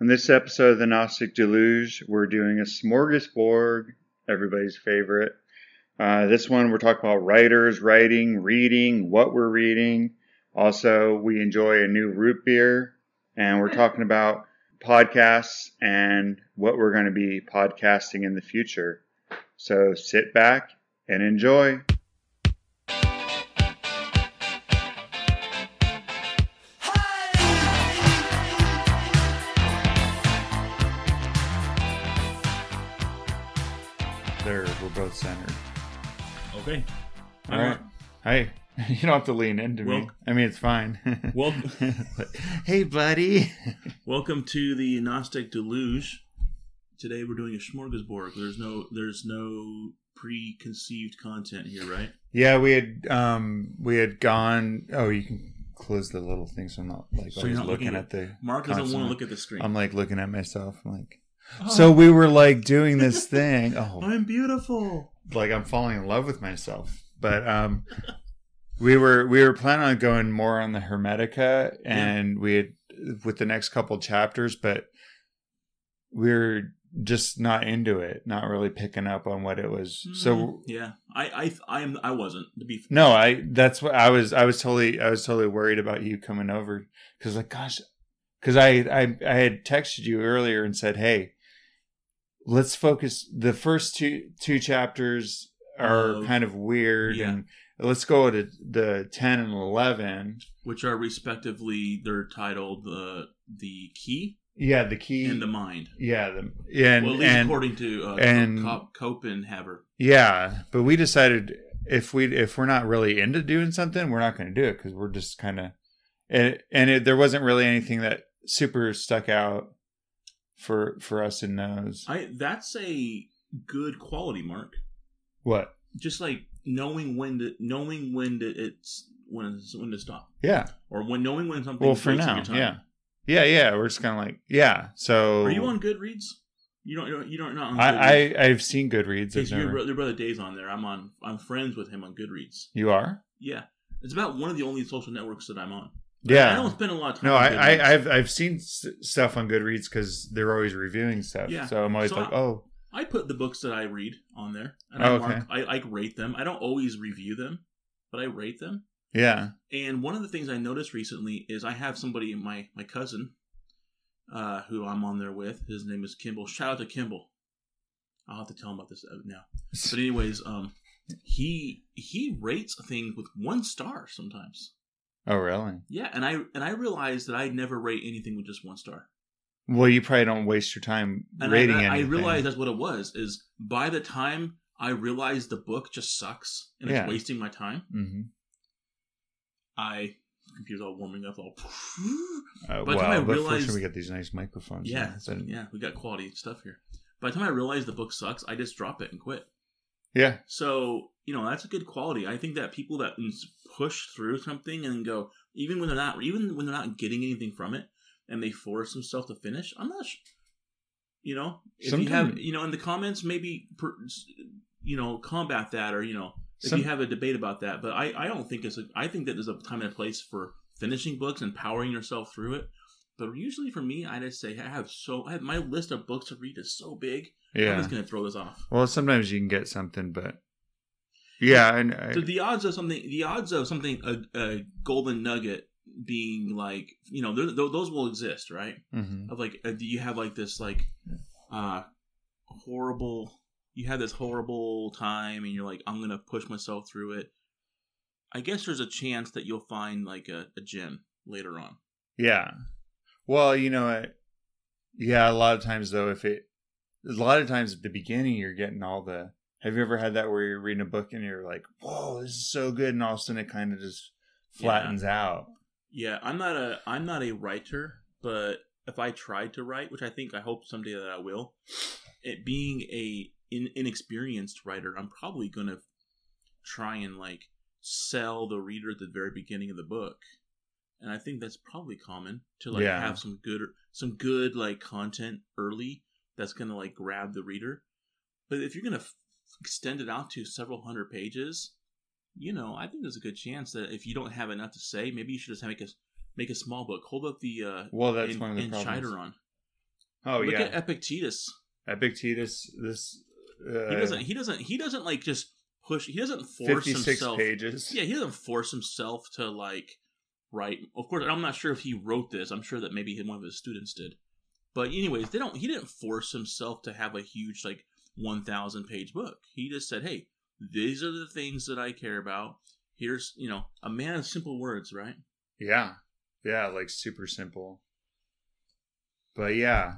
In this episode of the Gnostic Deluge, we're doing a smorgasbord, everybody's favorite. Uh, this one, we're talking about writers, writing, reading, what we're reading. Also, we enjoy a new root beer, and we're talking about podcasts and what we're going to be podcasting in the future. So sit back and enjoy. Both centered. Okay. All right. Hey, you don't have to lean into me. I mean, it's fine. Well, hey, buddy. welcome to the Gnostic Deluge. Today we're doing a smorgasbord. There's no there's no preconceived content here, right? Yeah, we had um we had gone. Oh, you can close the little thing so I'm not like So always looking, looking at the. Mark doesn't want to look at the screen. I'm like looking at myself. I'm like, Oh, so we were like doing this thing. Oh, I'm beautiful. like I'm falling in love with myself. But um, we were we were planning on going more on the Hermetica, and we had with the next couple chapters, but we are just not into it, not really picking up on what it was. So Mm, yeah, I I I am I wasn't to be no, I that's what I was. I was totally I was totally worried about you coming over because like gosh, because I I I had texted you earlier and said hey. Let's focus. The first two two chapters are Oh, kind of weird, yeah. and let's go to the ten and eleven. which are respectively they're titled the the key Yeah, the key. and the mind. yeah, the and well, at least and according to uh, and- Cop, Copenhaver. yeah, but we decided if we if we're not really into doing something, we're not going to do it because we're just kind of and and it, there wasn't really anything that super stuck out for for us in those. I that's a good quality, Mark. What? Just like knowing when to knowing when to it's when it's, when to stop, Yeah. or when knowing when something. Well, for now, yeah, yeah, yeah. We're just kind of like yeah. So Are you on Goodreads? You don't. You don't. You don't not on I, I I've seen Goodreads. I've Because your, your brother Dave's on there. I'm on. I'm friends with him on Goodreads. you are. Yeah, it's about one of the only social networks that I'm on. Yeah. I don't spend a lot of time. No, on I, I I've I've seen stuff on Goodreads because they're always reviewing stuff. Yeah. So I'm always So like, I- oh, I put the books that I read on there, and Oh, I, okay. mark, I I rate them. I don't always review them, but I rate them. yeah, And one of the things I noticed recently is I have somebody, my my cousin, uh, who I'm on there with. His name is Kimball. Shout out to Kimball. I'll have to tell him about this uh, now. But anyways, um, he he rates things with one star sometimes. Oh really? Yeah, and I and I realized that I never rate anything with just one star. Well, you probably don't waste your time And rating I, I anything. realized that's what it was. Is by the time I realized the book just sucks and Yeah. it's wasting my time, hmm I computer's all warming up, all. Uh, By the well, time I but realized- fortunately, we got these nice microphones. Yeah, yeah, we got quality stuff here. By the time I realized the book sucks, I just drop it and quit. Yeah, So you know that's a good quality. I think that people that push through something and go, even when they're not, even when they're not getting anything from it, and they force themselves to finish. I'm not, sh- you know, if you have, you know, in the comments, maybe, per, you know, combat that or you know, if Some- you have a debate about that. But I, I don't think it's. A, I think that there's a time and a place for finishing books and powering yourself through it. But usually for me, I just say I have so I have my list of books to read is so big. Yeah, I'm just gonna throw this off. Well, sometimes you can get something, but yeah, and I, So the odds of something, the odds of something, a, a golden nugget being like, you know, th- th- those will exist, right? mhm. Of like, uh, do you have like this like, uh, horrible? You have this horrible time, and you're like, I'm gonna push myself through it. I guess there's a chance that you'll find like a, a gem later on. yeah. Well, you know, yeah. A lot of times, though, if it, a lot of times at the beginning, you're getting all the. Have you ever had that where you're reading a book and you're like, "Whoa, this is so good," and all of a sudden it kind of just flattens out. Yeah, I'm not a I'm not a writer, but if I tried to write, which I think I hope someday that I will, it being a in, inexperienced writer, I'm probably gonna try and like sell the reader at the very beginning of the book, and I think that's probably common to like Yeah. have some good some good like content early that's gonna like grab the reader. But if you're gonna f- extend it out to several hundred pages, you know, I think there's a good chance that if you don't have enough to say, maybe you should just make a make a small book. Hold up the uh, Well, that's in, one of the in problems. Chideron. Oh Look yeah, at Epictetus. Epictetus. This uh, He doesn't. He doesn't. He doesn't like just push. He doesn't force himself. pages. Yeah, he doesn't force himself to like write. Of course, I'm not sure if he wrote this. I'm sure that maybe one of his students did. But anyways, they don't. He didn't force himself to have a huge like 1,000 page book. He just said, "Hey, these are the things that I care about. Here's you know a man of simple words, right? Yeah. Yeah, like super simple. But yeah.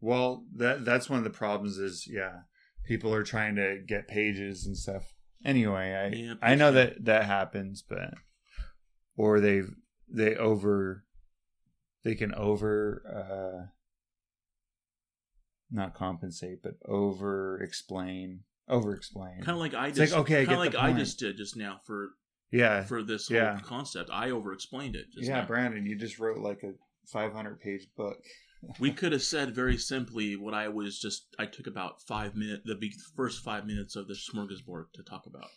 Well, that that's one of the problems is yeah, people are trying to get pages and stuff. Anyway, I Yeah, I know that that happens, but or they they over they can over uh not compensate, but over explain, over explain. Kind of like I It's just like, okay, kind of like I just did just now for yeah. for this whole Yeah. concept. I over explained it. Just Yeah, now. Brandon, you just wrote like a 500 page book. we could have said very simply what I was just. I took about five minutes, the first five minutes of the smorgasbord to talk about.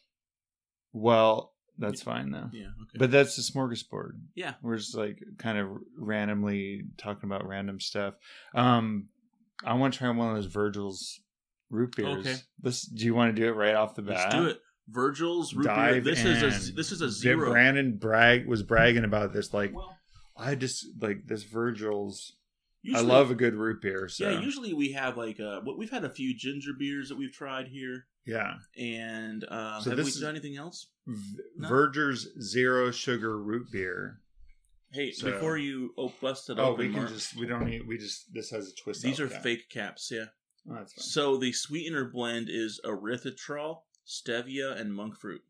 Well, that's fine though. Yeah. Okay. But that's the smorgasbord. Yeah. We're just like kind of randomly talking about random stuff. Um, I want to try one of those Virgil's root beers. Okay. This, do you want to do it right off the bat? Let's do it. Virgil's root beer. Dive This is a this is a zero. Brandon brag was bragging about this. Like well, I just like this Virgil's. usually, I love a good root beer. So Yeah, usually we have like uh, we've had a few ginger beers that we've tried here, yeah. and uh, So have we done anything else? V- No. Virgil's zero sugar root beer. Hey, So- before you oh, bust it Oh, open, we can Mark, just we don't need we just this has a twist. these are cap. fake caps. Yeah. Oh. So the sweetener blend is erythritol, stevia, and monk fruit.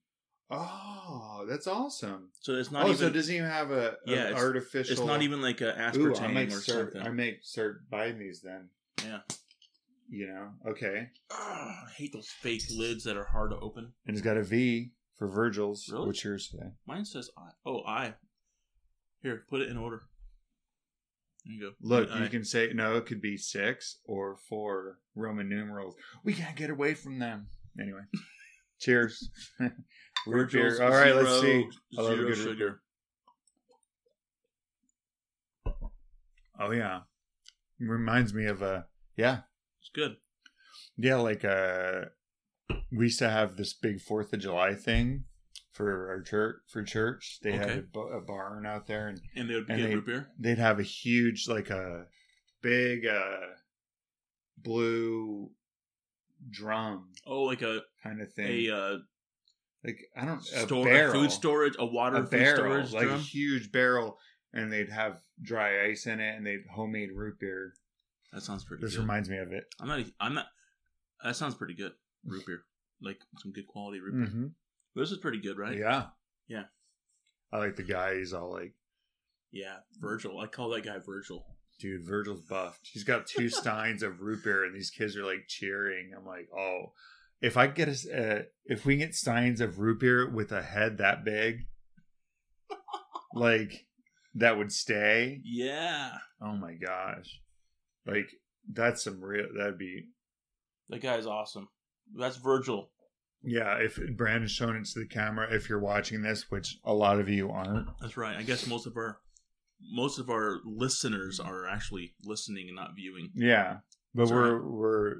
Oh, that's awesome. So it's not oh, even so it doesn't even have a, Yeah, it's- artificial. it's not even like a Ooh, aspartame I might or start. something. I may start buying these then. Yeah. You know, okay. Ah, I hate those fake lids that are hard to open. And it's got a V for Virgil's. Really? What's yours say? Mine says I. Oh, I. Here, put it in order. There you go. Look, I. you can say no. It could be six or four Roman numerals. We can't get away from them. Anyway, cheers. root beer. All right, let's see. I love a zero good root sugar. beer. Oh yeah, reminds me of a yeah. It's good. Yeah, like uh we used to have this big Fourth of July thing for our church. For church, they had Okay. a, ba- a barn out there, and And they would And get root beer. they'd have a huge, like a big uh blue drum Oh, like a kind of thing. a uh, like I don't store, barrel, food storage, a water a food barrel, storage like a huge barrel, and they'd have dry ice in it, and they'd homemade root beer. That sounds pretty This good. reminds me of it. I'm not. I'm not. That sounds pretty good. Root beer, like some good quality root beer. hmm This is pretty good, right? Yeah, Yeah. I like the guy. He's all like. Yeah, Virgil. I call that guy Virgil. Dude, Virgil's buffed. He's got two steins of root beer, and these kids are like cheering. I'm like, oh, if I get a, uh, if we get steins of root beer with a head that big, like that would stay. Yeah, Oh my gosh, like that's some real. That'd be that guy's awesome. That's Virgil. yeah. If Brandon's showing it to the camera, if you're watching this, which a lot of you aren't, That's right. I guess most of our most of our listeners are actually listening and not viewing. yeah. But Sorry. we're we're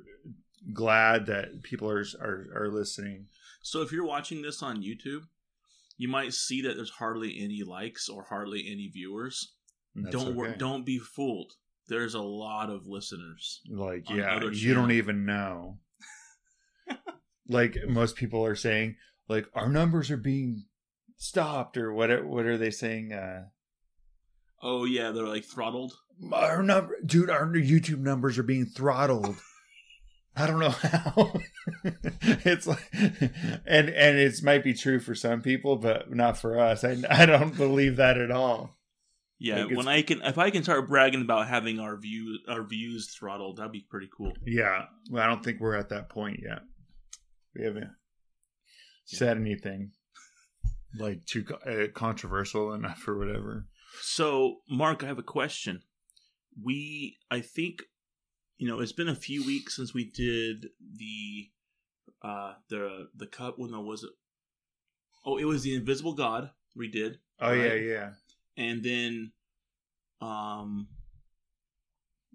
glad that people are are, are listening. So if you're watching this on YouTube, you might see that there's hardly any likes or hardly any viewers. that's don't wor- okay. don't be fooled. There's a lot of listeners. like yeah you don't even know. Like most people are saying like our numbers are being stopped or what what are they saying uh? Oh yeah, they're like throttled. our number dude our youtube numbers are being throttled. I don't know how. It's like and and it might be true for some people but not for us. I, I don't believe that at all Yeah, Like, when I can, if I can start bragging about having our view, our views throttled, that'd be pretty cool. yeah well i don't think we're at that point yet we haven't said anything like too uh, controversial enough or whatever So, Mark, I have a question. We, I think, you know, it's been a few weeks since we did the, uh, the the cup. When was it? Oh, it was the Invisible God. We did, oh yeah yeah and then, um,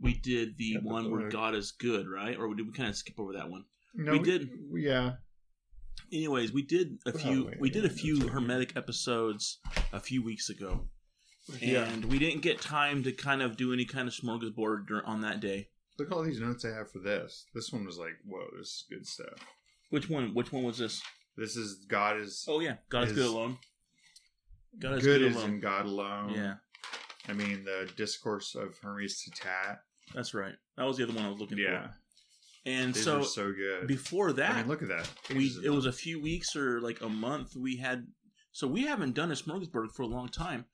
we did the Yeah, the one where. God is good, right? Or did we kind of skip over that one? No, we did. Yeah. Anyways, we did a Oh, few. wait, we did a few hermetic episodes a few weeks ago, Yeah. and we didn't get time to kind of do any kind of smorgasbord on that day. Look at all these notes I have for this. This one was like, whoa, this is good stuff. Which one? Which one was this? This is God is Oh yeah, God is Is- good alone. God is good, good, is alone. in God alone. Yeah, I mean the discourse of Hermes to Tat. that's right. That was the other one I was looking at. Yeah. for. And These so, so good. before that, I mean, look at that. we Pages it was a few weeks or like a month we had so we haven't done a smorgasbord for a long time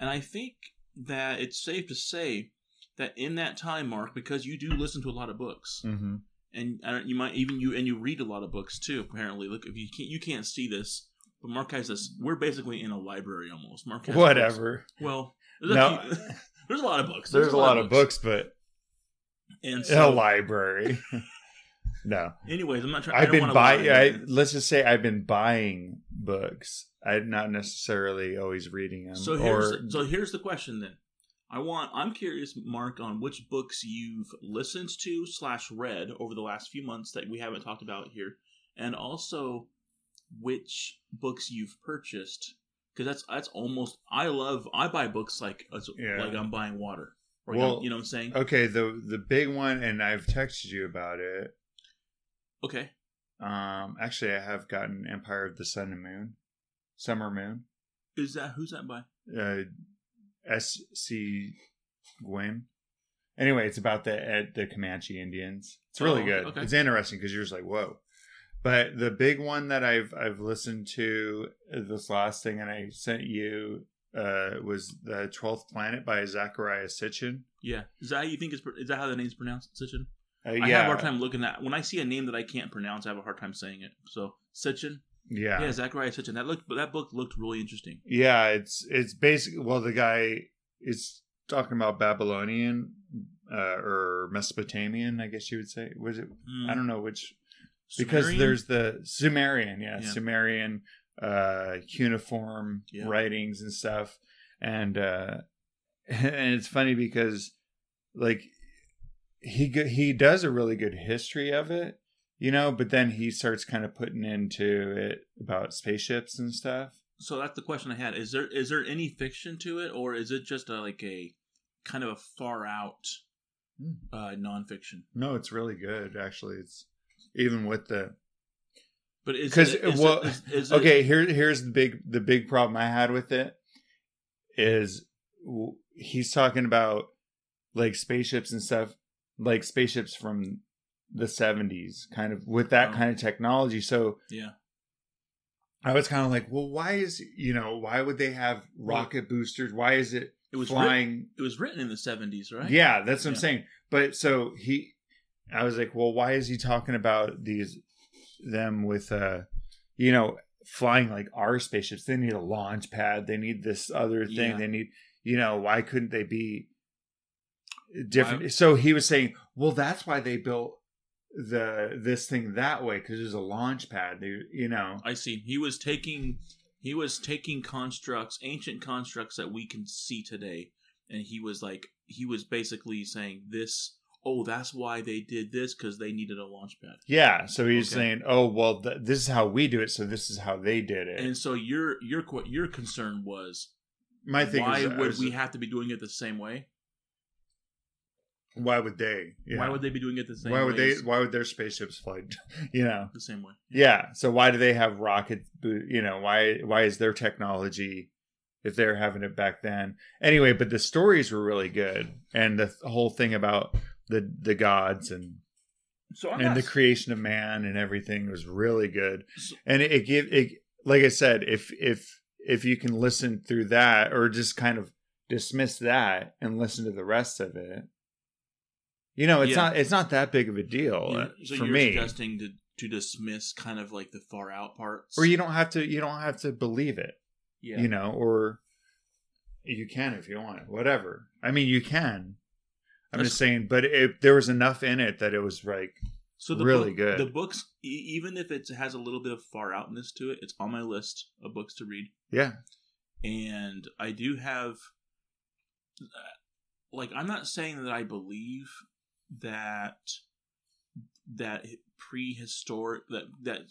and i think that it's safe to say that in that time mark because you do listen to a lot of books Mhm. and you might even you and you read a lot of books too apparently look if you can't you can't see this but mark has this we're basically in a library almost mark has books. Whatever. well there's a, No. few, there's a lot of books There's a lot of books, but and a library. no. anyways i'm not trying I've been buying. I, let's just say I've been buying books. I'm not necessarily always reading them. So here's or so here's the question then. I want I'm curious, Mark, on which books you've listened to slash read over the last few months that we haven't talked about here, and also which books you've purchased because that's that's almost I love I buy books like Yeah. like I'm buying water. Or Well, you know what I'm saying? okay. The the big one, and I've texted you about it. Okay, Um, actually, I have gotten Empire of the Sun and Moon, Summer Moon. is that who's that by? uh, S. C. Gwynne. Anyway, it's about the the Comanche Indians. It's really Oh, good. okay. It's interesting because you're just like, whoa. But the big one that I've I've listened to uh, this last thing, and I sent you uh, was the Twelfth Planet by Zecharia Sitchin. Yeah, is that how you think is is that how the name's pronounced? Sitchin. Uh, I have a hard time looking at when I see a name that I can't pronounce. I have a hard time saying it. So Sitchin. yeah, Yeah, Zecharia Sitchin. That looked that book looked really interesting. Yeah, it's it's basically well, the guy is talking about Babylonian uh, or Mesopotamian, I guess you would say. Was it? Mm. I don't know which because Sumerian? there's the Sumerian, yeah, Yeah. Sumerian uh, cuneiform Yeah. writings and stuff, and uh, and it's funny because like he he does a really good history of it, you know, but then he starts kind of putting into it about spaceships and stuff. so that's the question I had. Is there is there any fiction to it, or is it just a, like a kind of a far out Hmm. uh, nonfiction? No, it's really good actually. It's even with the But is 'Cause, it, is well, it, is, is it- okay here here's the big the big problem i had with it is he's talking about like spaceships and stuff like spaceships from the 70s kind of with that Oh. kind of technology so yeah, i was kind of like well why is you know why would they have rocket boosters why is it it was written, flying it was written in the seventies, right? yeah, that's what I'm saying. But so he, I was like, well, why is he talking about these them with uh, you know, flying like our spaceships? They need a launch pad. They need this other thing. Yeah. They need, you know, why couldn't they be different? Why- So he was saying, well, that's why they built the this thing that way because there's a launch pad. They, you know, I see. He was taking he was taking constructs, ancient constructs that we can see today, and he was like he was basically saying this. Oh, that's why they did this because they needed a launch pad. yeah. So he's Okay. saying, oh, well, th- this is how we do it. So this is how they did it. And so your your your concern was My thing why is, would was- we have to be doing it the same way? Why would they? Yeah. Why would they be doing it the same? why would way they why would their spaceships fly you know the same way? yeah so why do they have rocket you know why why is their technology if they're having it back then anyway but the stories were really good and the whole thing about the the gods and So I'm and not, the creation of man and everything was really good. And it, it give it like i said if if if you can listen through that or just kind of dismiss that and listen to the rest of it you know it's Yeah. not it's not that big of a deal uh, so for you're me. suggesting to to dismiss kind of like the far out parts, or you don't have to you don't have to believe it yeah. you know or you can if you want whatever. I mean you can i'm That's- just saying but it, there was enough in it that it was like So the Really book- good. The books, e- even if it has a little bit of far outness to it, it's on my list of books to read. yeah And I do have, uh, like I'm not saying that I believe that that prehistoric that that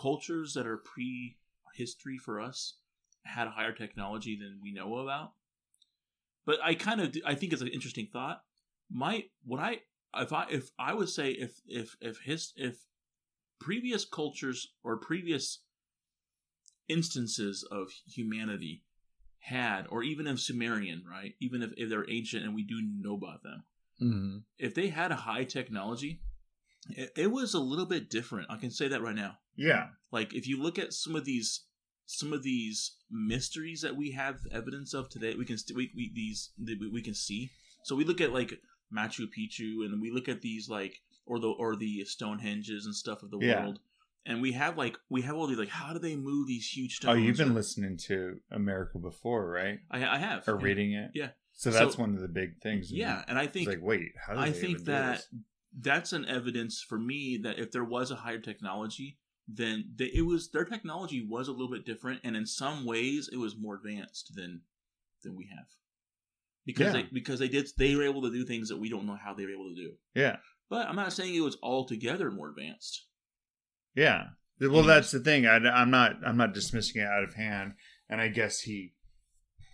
cultures that are prehistory for us had higher technology than we know about. But I kind of I think it's an interesting thought. My what I if I if I would say if if if his if previous cultures or previous instances of humanity had, or even of Sumerian, right? Even if, if they're ancient and we do know about them, Mm-hmm. if they had a high technology, it, it was a little bit different. I can say that right now. Yeah. Like if you look at some of these some of these mysteries that we have evidence of today, we can st- we, we these we can see. So we look at like Machu Picchu, and we look at these like or the or the Stonehenges and stuff of the Yeah. world, and we have like we have all these like how do they move these huge stones? Oh, you've been listening to America before, right? I, I have Or yeah. reading it? Yeah. So So- that's one of the big things. Yeah, and I It's think like, wait, how do I think that that's an evidence for me that if there was a higher technology, then they, it was their technology was a little bit different, and in some ways it was more advanced than than we have. Because Yeah. they because they did they were able to do things that we don't know how they were able to do. Yeah. But I'm not saying it was altogether more advanced. Yeah. Well, that's the thing. I, am not. I'm not dismissing it out of hand. And I guess he,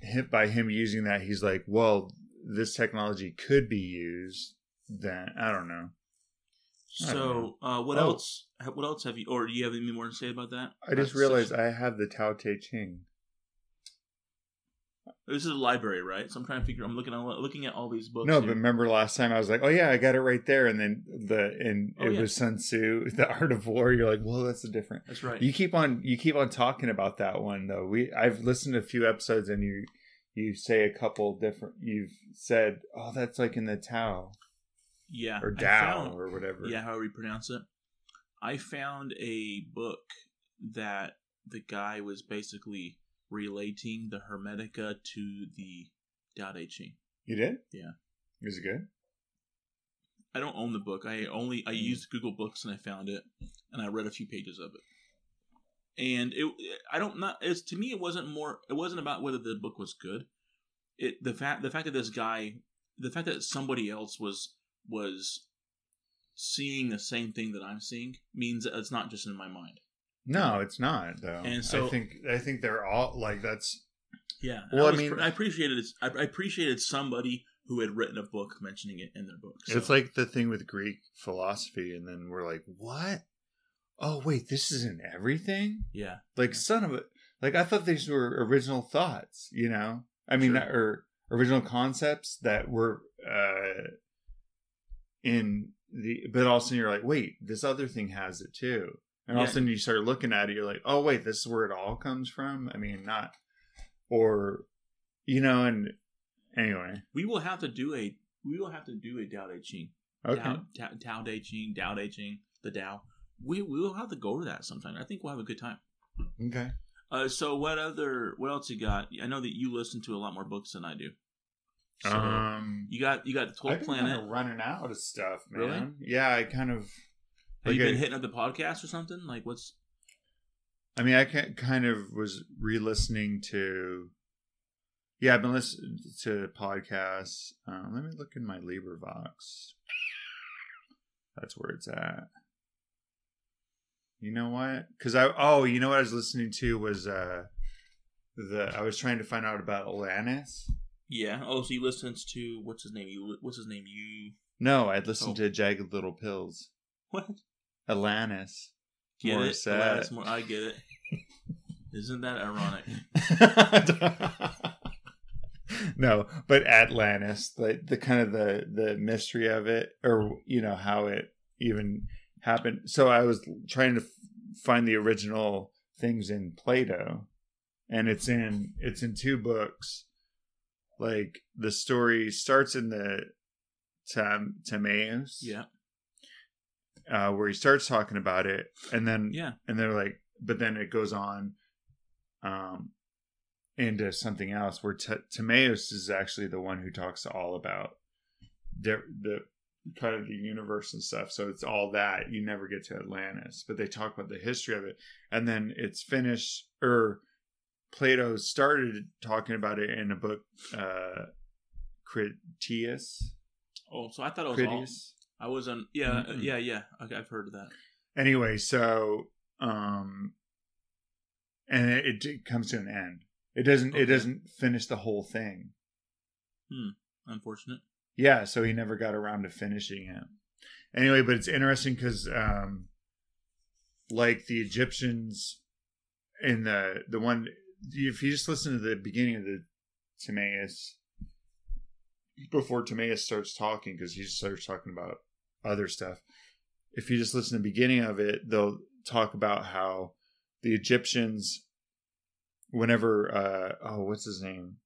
hit by him using that, he's like, well, this technology could be used. Then I don't know. I don't So uh, what Oh. else? What else have you? Or do you have any more to say about that? I just realized such- I have the Tao Te Ching. This is a library, right? So I'm trying to figure. I'm looking at looking at all these books. No, here. but remember last time I was like, oh yeah, I got it right there, and then the and Oh, it yeah. was Sun Tzu, the Art of War. You're like, well, that's a different. that's right. You keep on you keep on talking about that one though. We I've listened to a few episodes and you you say a couple different. You've said, oh, that's like in the Tao yeah, or Tao or whatever. yeah, however you pronounce it. I found a book that the guy was basically relating the Hermetica to the Tao Te Ching. You did? Yeah. Is it good? I don't own the book. I only I Hmm. used Google Books and I found it, and I read a few pages of it. And it, I don't not. It's to me, it wasn't more. It wasn't about whether the book was good. It the fact the fact that this guy, the fact that somebody else was was seeing the same thing that I'm seeing means that it's not just in my mind. No, it's not though. And so- I think I think they're all like that's Yeah. Well, I was- mean- I appreciated it. I I appreciated somebody who had written a book mentioning it in their book. So- it's like the thing with Greek philosophy, and then we're like, what? Oh wait, this isn't everything. yeah, Like son of a like I thought these were original thoughts, you know? I mean Sure. that or original concepts that were uh in the but all of a sudden you're like, wait, this other thing has it too. And all of a sudden you start looking at it, you're like, oh wait, this is where it all comes from? I mean not or you know, and anyway. we will have to do a we will have to do a Tao Te Ching. Okay. Tao, Tao, Tao Te Ching, Tao Te Ching, the Tao. We we will have to go to that sometime. I think we'll have a good time. Okay. Uh, so what other what else you got? I know that you listen to a lot more books than I do. So um you got you got the Twelfth Planet. kind of running out of stuff, man. Really? Yeah, I kind of. Have you been I- hitting up the podcast or something? Like what's I mean, I ca- kind of was re-listening to. Yeah, I've been listening to podcasts. Um, let me look in my LibriVox. That's where it's at. You know what? Because I oh, you know what I was listening to was uh the I was trying to find out about Alanis. yeah? Oh, so you listens to what's his name? You what's his name? You No, I'd listened Oh. to Jagged Little Pills. what? Alanis. Get it? Alanis Mor- I get it. Isn't that ironic? no, but Atlantis, the the kind of the the mystery of it, or you know how it even happened. So I was trying to find the original things in Plato, and it's in it's in two books. Like the story starts in the Tam Timaeus, Yeah, uh, where he starts talking about it, and then yeah. and they're like but then it goes on um into something else where T- Timaeus is actually the one who talks all about the, the kind of the universe and stuff so it's all that you never get to Atlantis but they talk about the history of it and then it's finished or Plato started talking about it in a book uh Critias. Oh, so I thought it was all. Critias. I was on. Yeah, uh, Mm-mm. yeah, yeah. Okay, I've heard of that. Anyway, so um, and it, it comes to an end. It doesn't. It doesn't finish the whole thing. Hmm. Unfortunate. Yeah, so he never got around to finishing it. Anyway, but it's interesting because, um, like the Egyptians in the the one, if you just listen to the beginning of the Timaeus before Timaeus starts talking, because he starts talking about other stuff. If you just listen to the beginning of it, they'll talk about how the Egyptians, whenever, uh, oh, what's his name?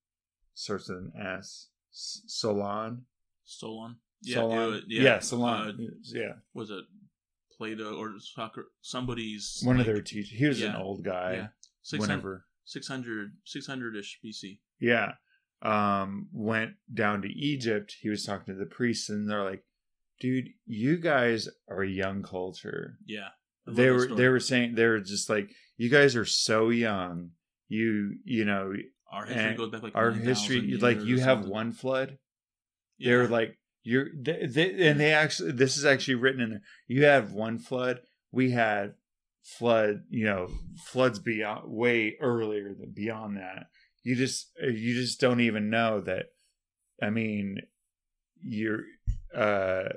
Starts with an S. S- Solon. Solon. Yeah, Solon. it was- yeah, Solon. uh, yeah, was it Plato or soccer? Somebody's one of their teachers. He was an old guy. yeah. 600, whenever, 600 600-ish BC. yeah, um, went down to Egypt. He was talking to the priests, and they're like, "Dude, you guys are a young culture." Yeah. They were they were saying they were just like, "You guys are so young. You you know Our history goes back like our 9,000 history. Like you have something. one flood." Yeah. They're like you're they, they, and they actually this is actually written in there. You have one flood. We had flood, you know, floods beyond way earlier than beyond that. You just you just don't even know that. I mean, you're uh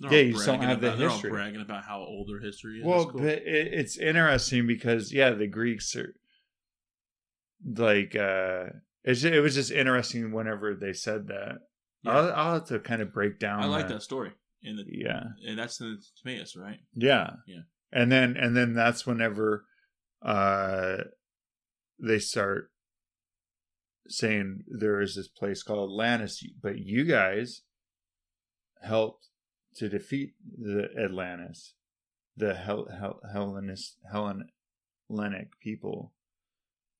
They're yeah, you just don't have the about- they're all bragging about how old their history is. well, cool. but it, it's interesting because yeah, the Greeks are like uh it's, it was just interesting whenever they said that. Yeah. I'll, I'll have to kind of break down. I like that. that story. In the Yeah. and that's the Timaeus, right? Yeah. Yeah. And then and then that's whenever uh they start saying there is this place called Atlantis, but you guys helped to defeat the Atlantis, the Hel- Hel- Hellenist Hellen- Hellenic people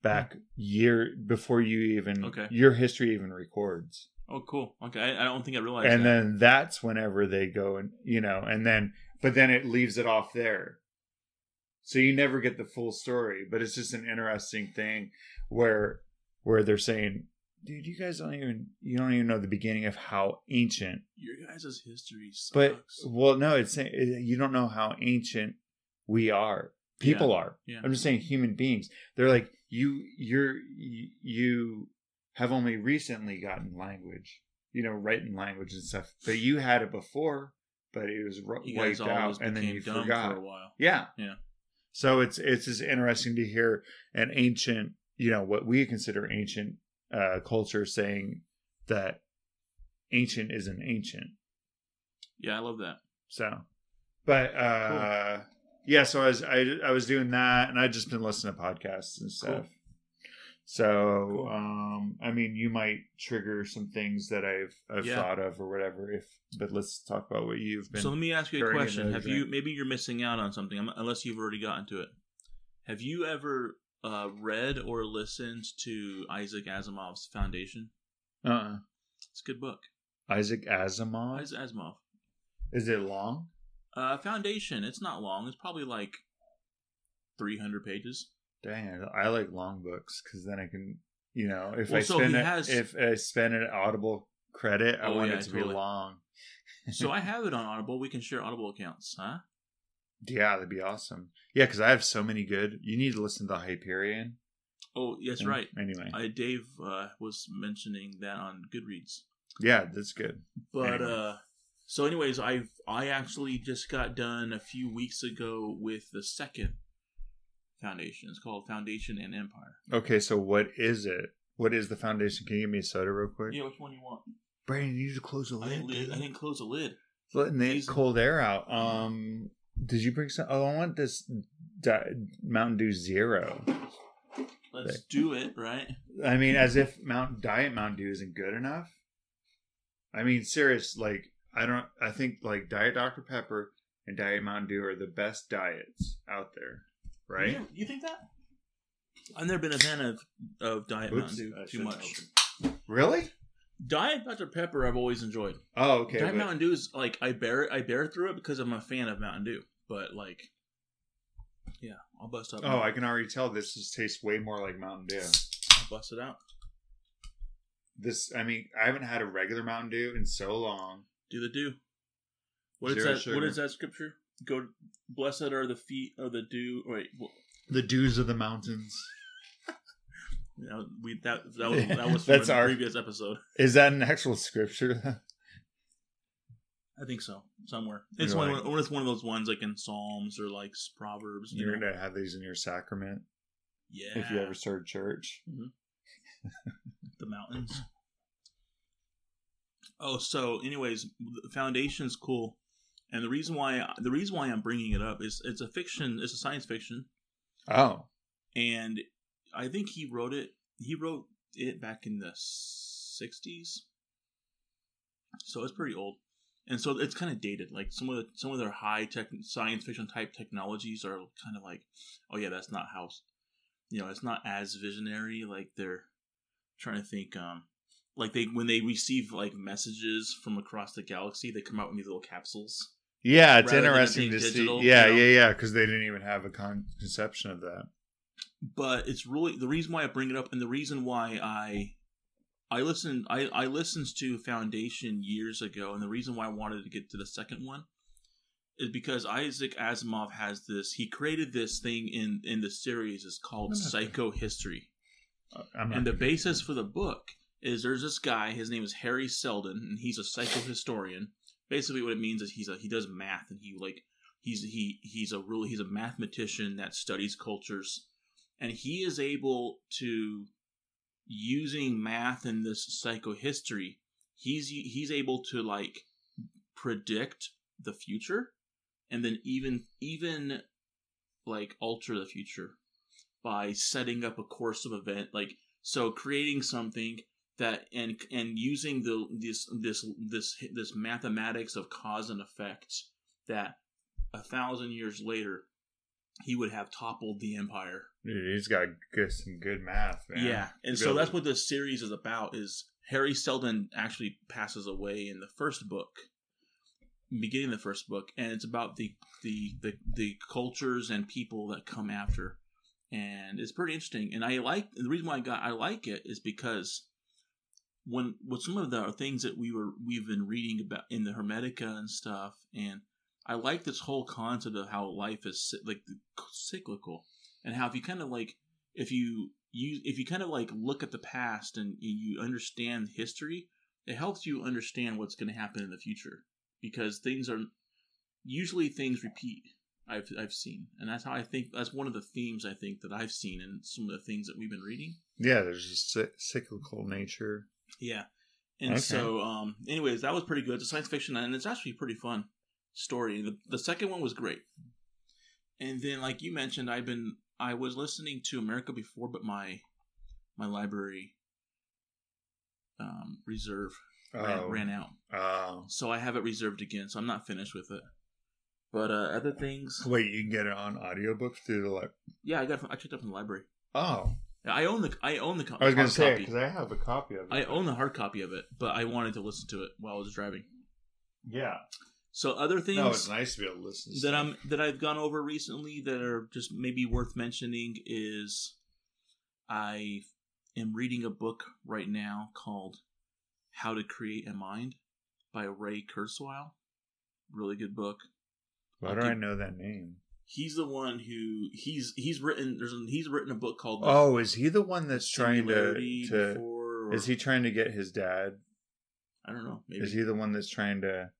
back year before you even Okay. your history even records Oh, cool. Okay, I, I don't think I realized. and that. then that's whenever they go and you know and then but then it leaves it off there so you never get the full story but it's just an interesting thing where where they're saying dude you guys don't even you don't even know the beginning of how ancient your guys' history sucks. but well no it's it- you don't know how ancient we are people are yeah. i'm just saying human beings they're like you you're you- have only recently gotten language you know writing language and stuff but you had it before but it was you wiped out and then you forgot for a while. yeah Yeah. so it's it's just interesting to hear an ancient you know what we consider ancient uh culture saying that ancient isn't ancient Yeah, I love that. so, but uh, yeah, so I was I, I was doing that, and I just been listening to podcasts and stuff. Cool. So, Cool. um, I mean, you might trigger some things that I've I've Yeah. thought of or whatever. If but let's talk about what you've been. So let me ask you a question. Have you maybe you're missing out on something unless you've already gotten to it. Have you ever uh, read or listened to Isaac Asimov's Foundation? uh uh. It's a good book. Isaac Asimov. Isaac Asimov. Is it long? Uh, Foundation. It's not long. It's probably like 300 pages. Dang, I like long books because then I can, you know, if Well, I so spend it, has- if I spend an Audible credit, I Oh, want yeah, it to totally. be long. So I have it on Audible. We can share Audible accounts, huh? Yeah, that'd be awesome. Yeah, because I have so many good. You need to listen to the Hyperion. Oh, that's right. Anyway, I, Dave uh, was mentioning that on Goodreads. yeah, that's good. But Anyway. uh so anyways, I I actually just got done a few weeks ago with the second foundation. It's called Foundation and Empire. Okay, so what is it? What is the foundation? Can you give me a soda real quick? Yeah, which one you want? Brandon, you need to close the I lid. didn't, lid. I didn't close the lid. Letting the cold air out. Um, did you bring some? Oh, I want this Di- Mountain Dew Zero. Let's Okay. do it, right? I mean, as if Mount Diet Mountain Dew isn't good enough. I mean, serious. Like, I don't. I think like Diet Dr Pepper and Diet Mountain Dew are the best diets out there, right? You, you think that? I've never been a fan of, of Diet Oops, Mountain Dew I too shouldn't much. Really? Diet Dr Pepper, I've always enjoyed. Oh, okay. Diet but- Mountain Dew is like I bear I bear through it because I'm a fan of Mountain Dew. But like, yeah, I'll bust up. oh, I can already tell this just tastes way more like Mountain Dew. I'll bust it out. This, I mean, I haven't had a regular Mountain Dew in so long. Do the do. What is Zero that? sugar. What is that scripture? Go, blessed are the feet of the dew. Wait, The dews of the mountains. We that that was that was from That's our- previous episode. Is that an actual scripture? I think so. Somewhere it's You're one. like- Of, it's one of those ones like in Psalms or like Proverbs. You You're know? gonna have these in your sacrament yeah. if you ever start church. Mm-hmm. the mountains. Oh, so anyways, the foundation's cool, and the reason why the reason why I'm bringing it up is it's a fiction, it's a science fiction, Oh, and I think he wrote it. He wrote it back in the '60s, so it's pretty old, and so it's kind of dated. Like some of the some of their high tech science fiction type technologies are kind of like, oh yeah, that's not how, you know, it's not as visionary. Like they're trying to think, um, like they when they receive like messages from across the galaxy, they come out in these little capsules. yeah, it's it interesting to digital, see. Yeah, you know? yeah, yeah, because they didn't even have a con- conception of that. But it's really the reason why I bring it up, and the reason why I I listened I I listened to Foundation years ago, and the reason why I wanted to get to the second one is because Isaac Asimov has this. He created this thing in in the series is called I'm not sure. Psychohistory, Uh, and the basis for the book is there's this guy. His name is Hari Seldon, and he's a psychohistorian. Basically, what it means is he's a he does math, and he like he's he he's a really he's a mathematician that studies cultures and he is able to using math and this psychohistory he's he's able to like predict the future and then even even like alter the future by setting up a course of event like so creating something that and and using the this this this this mathematics of cause and effect that a thousand years later he would have toppled the empire Dude, he's got good, some good math, man. yeah, and so that's to- what this series is about. Is Hari Seldon actually passes away in the first book, beginning of the first book, and it's about the the the, the cultures and people that come after, and it's pretty interesting. And I like the reason why I got I like it is because when with some of the things that we were we've been reading about in the Hermetica and stuff, and I like this whole concept of how life is like cyclical, and how if you kind of like if you you if you kind of like look at the past and you understand history, it helps you understand what's going to happen in the future because things are usually things repeat. I've I've seen, and that's how I think that's one of the themes I think that I've seen in some of the things that we've been reading. yeah. There's a cyclical nature. Yeah. And Okay. so, um, anyways, that was pretty good. It's a science fiction, and it's actually pretty fun story. The, the second one was great. And then, like you mentioned, I've been I was listening to America before, but my my library um, reserve ran, Oh, ran out, oh. so I have it reserved again. So I'm not finished with it. But uh, other things, Wait, you can get it on audiobooks through the like. yeah, I got I checked up from the library. Oh, I own the I own the co- I was gonna say because I have a copy of it. I own the hard copy of it, but I wanted to listen to it while I was driving. Yeah. So other things No, it's nice to be able to listen. To that stuff. I'm that I've gone over recently that are just maybe worth mentioning is I am reading a book right now called How to Create a Mind by Ray Kurzweil. Really good book. Why do I know that name? He's the one who he's he's written there's a, he's written a book called Oh, is he the one that's trying to? To before, or- is he trying to get his dad? I don't know. Maybe Is he the one that's trying to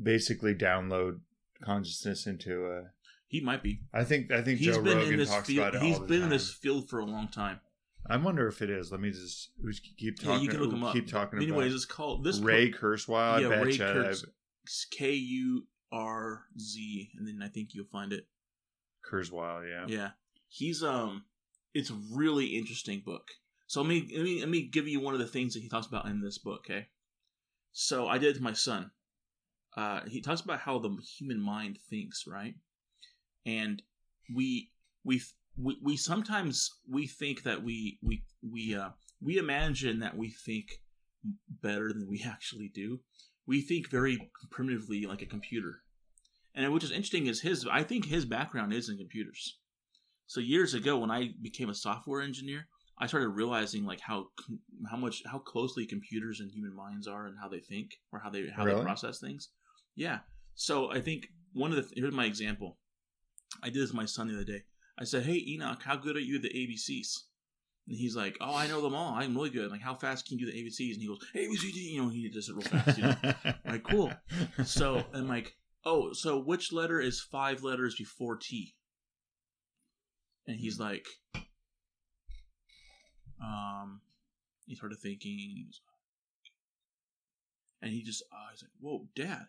basically download consciousness into a? he might be. I think I think He's Joe been Rogan in this talks field. about it He's been time. in this field for a long time. I wonder if it is. Let me just keep Yeah, talking. you can look him up. Keep talking Anyways, it's called this Ray Kurzweil. Yeah, Ray. Kurz- K U R Z, and then I think you'll find it. Kurzweil. Yeah. Yeah, he's um, it's a really interesting book. So let me let me let me give you one of the things that he talks about in this book. Okay, so I did it to my son. Uh, he talks about how the human mind thinks, right? And we we we, we sometimes we think that we we we uh we imagine that we think better than we actually do. We think very primitively like a computer. And which is interesting is his I think his background is in computers. So years ago when I became a software engineer, I started realizing like how how much how closely computers and human minds are and how they think or how they how Really? they process things. Yeah. So I think one of the th- here's my example. I did this with my son the other day. I said, "Hey Enoch, how good are you at the ABCs?" And he's like, "Oh, I know them all. I'm really good." I'm like, "How fast can you do the ABCs?" And he goes, "ABCD." You know, he does it real fast. You know? Like, cool. so I'm like, "Oh, so which letter is five letters before T?" And he's like, um, he started thinking, and he just, uh, he's like, "Whoa, Dad."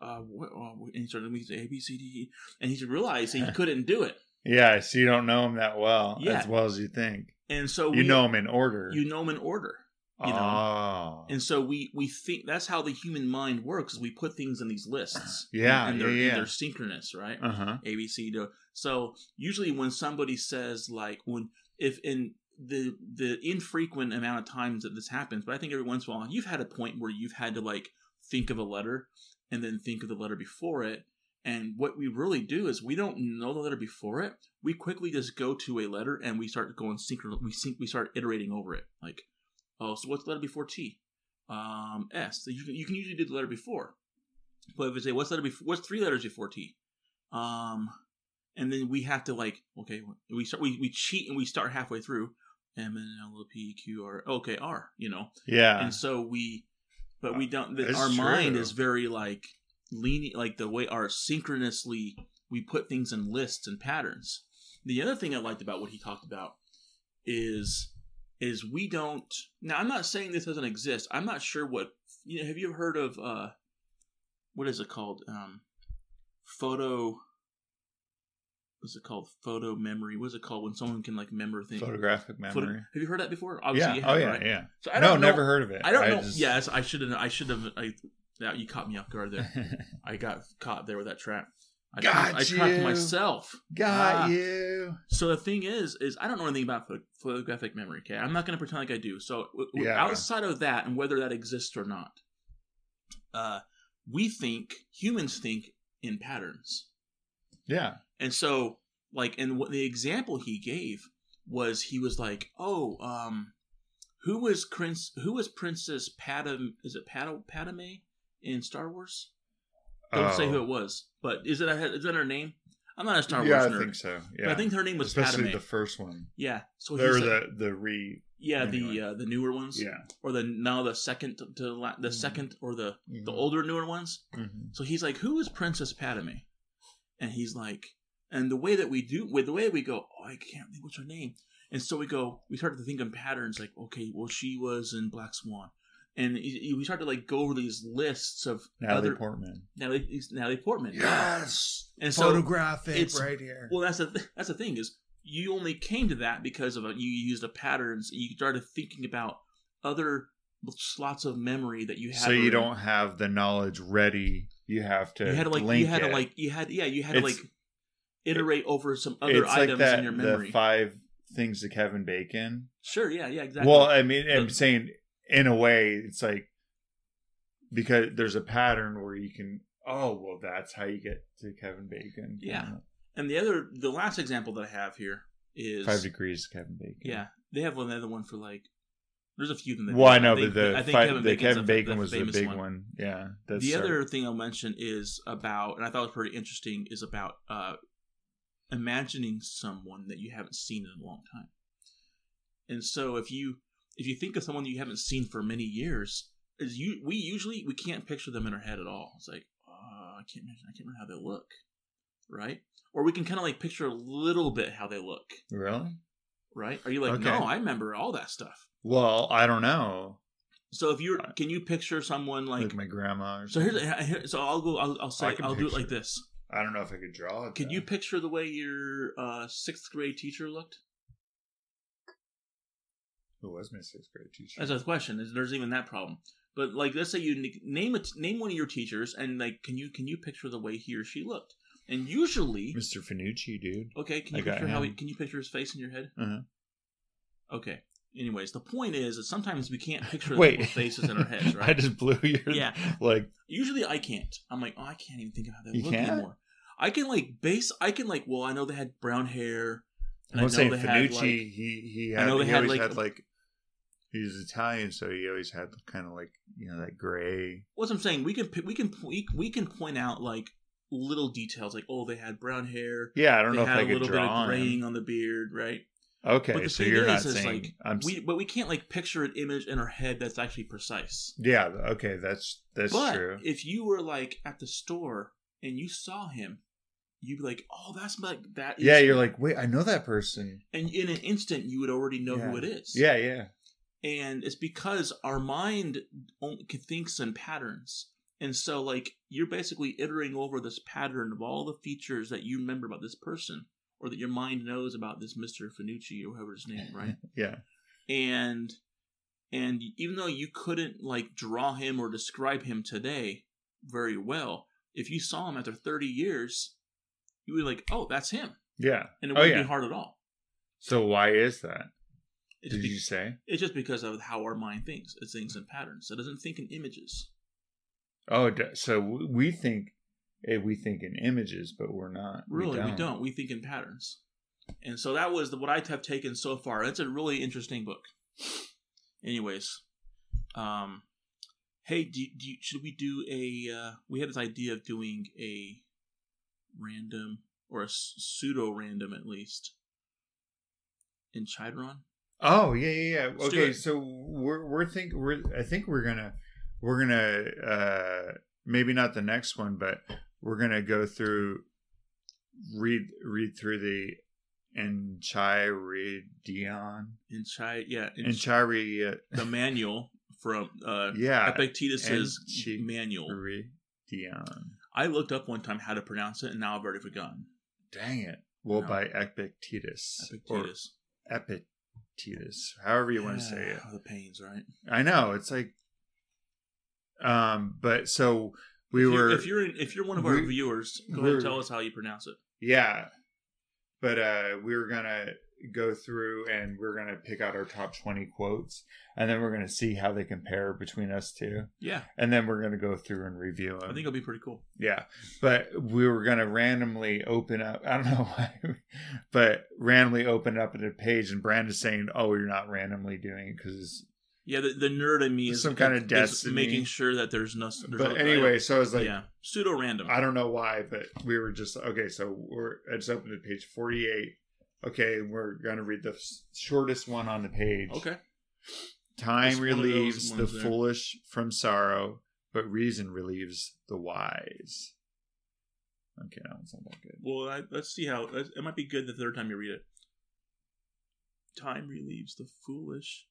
Uh, what, uh, and he started to say A B C D, E, and he realized he couldn't do it, yeah, so you don't know him that well, Yeah. as well as you think. and so You we, know him in order. you know him in order, you know. oh. And so we we think that's how the human mind works. Is we put things in these lists. Yeah, and they're, yeah, and they're synchronous, right? uh huh. A B C D. So usually when somebody says like when if in the the infrequent amount of times that this happens, but I think every once in a while you've had a point where you've had to like think of a letter and then think of the letter before it. And what we really do is we don't know the letter before it. We quickly just go to a letter and we start going synchro. We sync. We start iterating over it. Like, oh, so what's the letter before T? Um, S. So you can you can usually do the letter before. But if we say what's the letter before, what's three letters before T? Um, and then we have to like okay, we start we, we cheat and we start halfway through. M N L O P Q R. Okay, R. You know, Yeah. and so we but we don't the, our mind is very like lenient like the way our synchronously we put things in lists and patterns. The other thing i liked about what he talked about is is we don't now i'm not saying this doesn't exist. I'm not sure what you know have you heard of uh what is it called? Um photo what's it called photo memory what's it called when someone can like remember things Photographic memory. Photo- have you heard that before obviously yeah. you Oh yeah. right? Yeah. so I no, don't know, never heard of it. I don't know. just- Yes, I should have. I should have. I yeah, you caught me off guard there. I got caught there with that trap. I Got trapped, I trapped myself. Got Ah. you. So the thing is, is I don't know anything about pho- photographic memory. Okay, I'm not going to pretend like I do. So w- w- Yeah. outside of that, and whether that exists or not, uh, we think humans think in patterns. Yeah. And so, like, and what the example he gave was he was like, "Oh, um, who was Prince? Who was Princess Padam? Is it Padam, Padame in Star Wars? Don't say Oh. who it was, but is it a, is that her name? I'm not a Star yeah, Wars I think so. Yeah. but I think her name was especially Padame. the first one. yeah, so Or he's the the re. yeah anyway. the uh, the newer ones, Yeah. or the now the second to, to la- the Mhm. second or the the Mhm. older newer ones. Mhm. So he's like, "Who is Princess Padme?" And he's like, and the way that we do, with the way we go, oh, I can't think what's her name. And so we go, we start to think in patterns, like, okay, well, she was in Black Swan, and y- y- we start to like go over these lists of Natalie other Portman. Natalie, Natalie Portman. Yes. And so Photographic it's- right here. well, that's the th- that's the thing is you only came to that because of a, you used a patterns. You started thinking about other slots of memory that you had. so you already. don't have the knowledge ready. You have to. you had to like link you had it. to like you had yeah you had to like iterate over some other it's like items that, in your memory. The five things to Kevin Bacon. sure, yeah, yeah, exactly. Well, I mean, I'm The- saying in a way, it's like because there's a pattern where you can. Oh well, that's how you get to Kevin Bacon. Yeah. and the other, the last example that I have here is Five degrees to Kevin Bacon. Yeah, they have another one for like. There's a few of them. Well, I know, but the I think fi- Kevin the Bacon's Kevin Bacon was the big one. one. Yeah. That's the our- other thing I'll mention is about, and I thought it was pretty interesting, is about uh, imagining someone that you haven't seen in a long time. And so, if you if you think of someone you haven't seen for many years, is you we usually we can't picture them in our head at all. It's like, oh, I can't imagine, I can't remember how they look, right? Or we can kind of like picture a little bit how they look, Really? right? Are you like, Okay. no, I remember all that stuff. Well, I don't know. So if you're, can you picture someone Like, like? my grandma. Or So here's, here- so I'll go. I'll, I'll say I'll do it like this. I don't know if I could draw it. Can though. you picture the way your uh, sixth grade teacher looked? Who was my sixth grade teacher? That's a question. Is there's even that problem? But like, let's say you name it, name one of your teachers, and like, can you can you picture the way he or she looked? And usually, Mr. Finucci, dude. okay, can you got picture how he, can you picture his face in your head? Uh-huh. Okay. Anyways, the point is that sometimes we can't picture the Wait. people's faces in our heads, right? I just blew your. Yeah. Like, Usually, I can't. I'm like, oh, I can't even think of how they look can't? anymore. I can like base. I can like. Well, I know they had brown hair, And I'm I know saying Finucci, like- he he I had know they he had, always like- had like he was Italian, so he always had kind of like you know that gray. What's I'm saying? We can we can we, can point out like little details, like oh, they had brown hair. Yeah, I don't know if they had I a could little bit draw of on him. graying on the beard, right? Okay, But the so thing you're is, not is, saying like, I'm. We but we can't like picture an image in our head that's actually precise. yeah, okay, that's that's but true. if you were like at the store and you saw him, you'd be like, "Oh, that's like that." Yeah, you're him." like, wait, I know that person. and in an instant, you would already know who it is. Yeah, yeah, and it's because our mind only thinks in patterns, and so like you're basically iterating over this pattern of all the features that you remember about this person, or that your mind knows about this Mister Finucci or whoever his name, right? yeah. and and even though you couldn't like draw him or describe him today very well if you saw him after 30 years you would be like oh that's him Yeah. and it Oh, wouldn't yeah. be hard at all So why is that? it's, Did be- you say? it's just because of how our mind thinks uh, it thinks in patterns it doesn't think in images Oh, so we think we think in images, but we're not. really we don't we, think in patterns and so that was the, what i have taken so far it's a really interesting book anyways um hey do, do should we do a uh we had this idea of doing a random or a pseudo random at least in Chiron. Oh yeah, yeah, yeah. Let's Okay, so we're we're think we're I think we're gonna we're gonna uh maybe not the next one, but we're gonna go through read read through the Enchiridion in Chi yeah Enchiridion the manual from uh yeah Epictetus's Enchi- manual. Enchiridion. I looked up one time how to pronounce it and now I've already forgotten. Dang it! Well, No. by Epictetus Epictetus. Epictetus, however you want to say it. The pains, right? I know it's like, um, but so we if were if you're in, if you're one of our we- viewers, go ahead and tell us how you pronounce it. Yeah. But uh we were gonna go through and we're gonna pick out our top twenty quotes and then we're gonna see how they compare between us two. Yeah, And then we're gonna go through and review them. I think it'll be pretty cool. yeah. But we were gonna randomly open up I don't know why but randomly open up at a page and Brandon's saying, Oh, you're not randomly doing it because Yeah, the, the nerd in me is Some kind of destiny. making sure that there's no. There's but no, anyway, so I was like yeah, pseudo random. I don't know why, but we were just okay. So we're I just opened to page forty-eight. Okay, we're gonna read the shortest one on the page. Okay, Time Just one of those relieves the there. foolish from sorrow, but reason relieves the wise. Okay, that one's not that good. well, I, let's see how. It might be good the third time you read it. Time relieves the foolish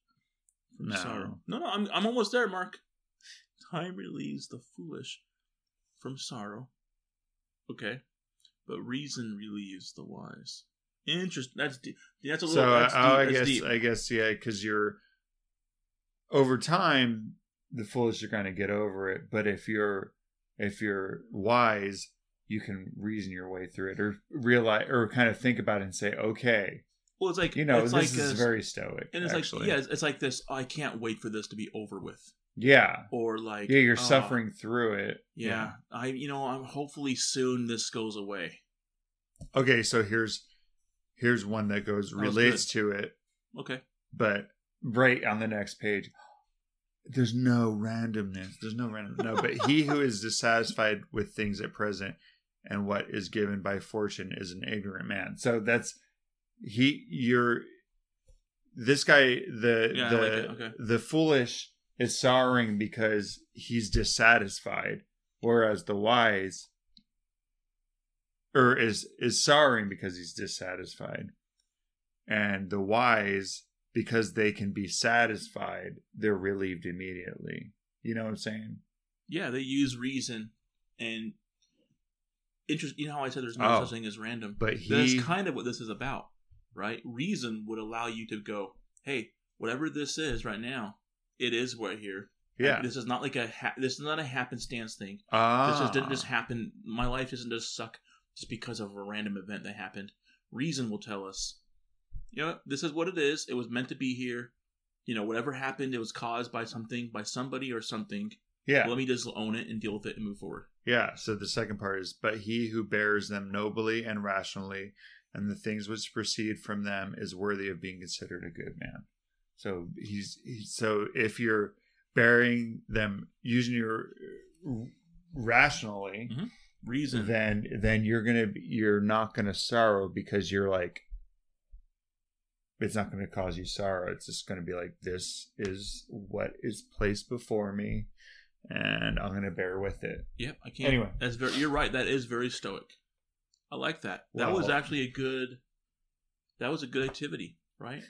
from No. sorrow. No, no, I'm I'm almost there, Mark. Time relieves the foolish from sorrow. Okay, but reason relieves the wise. Interesting. That's deep. That's a little. So uh, that's deep. oh, I that's guess deep. I guess yeah, because you're over time the foolish are gonna get over it, but if you're if you're wise, you can reason your way through it or realize or kind of think about it and say, okay, well, it's like you know, it's this like is very stoic. and it's actually. like yeah, it's, it's like this. I can't wait for this to be over with, yeah, or like yeah, you're "Oh, suffering through it. Yeah, I you know I'm hopefully soon this goes away. Okay, so here's here's one that goes That relates to it, Okay. but right on the next page. There's no randomness. There's no random. No, but he who is dissatisfied with things at present and what is given by fortune is an ignorant man. So that's he. You're this guy. The Yeah, the like. Okay. the foolish is sorrowing because he's dissatisfied, whereas the wise or is is sorrowing because he's dissatisfied, and the wise because they can be satisfied, they're relieved immediately. You know what I'm saying? Yeah, they use reason and interest. You know how I said there's no Oh. such thing as random. But he, That's kind of what this is about, right? Reason would allow you to go, hey, whatever this is right now, it is right here. yeah, This is not like a ha- this is not a happenstance thing. ah, This just didn't just happen. My life doesn't just suck just because of a random event that happened. Reason will tell us, you know, this is what it is. It was meant to be here. You know, whatever happened, it was caused by something, by somebody or something. yeah, Let me just own it and deal with it and move forward. yeah. So the second part is, but he who bears them nobly and rationally, and the things which proceed from them is worthy of being considered a good man. So he's, he's so if you're bearing them using your uh, rationally, Mhm. Reason. then then you're gonna you're not gonna sorrow because you're like it's not gonna cause you sorrow. It's just gonna be like this is what is placed before me, and I'm gonna bear with it. Yep, I can't. Anyway. that's very. You're right. That is very stoic. I like that. That was actually a good. That was a good activity, right?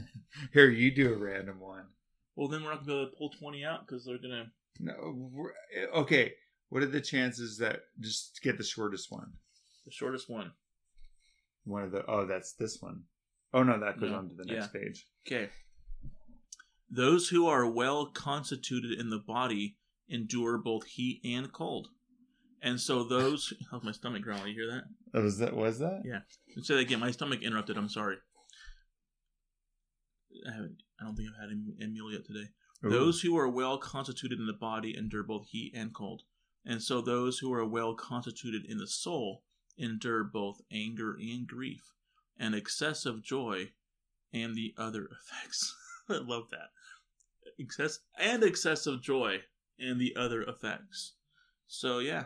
Here, you do a random one. Well, then we're not gonna be able to pull twenty out because they're gonna. No, eh, okay. What are the chances that just get the shortest one? The shortest one. One of the oh, that's this one. Oh no, that goes No, on to the next page. Okay. Those who are well constituted in the body endure both heat and cold. And so those how's my stomach growling, you hear that? Oh, was that was that? Yeah. Let's say that again. My stomach interrupted, I'm sorry. I haven't I don't think I've had a a meal yet today. Ooh. Those who are well constituted in the body endure both heat and cold. And so those who are well constituted in the soul endure both anger and grief, and excessive joy and the other effects. I love that. Excess and excessive joy and the other effects. So yeah.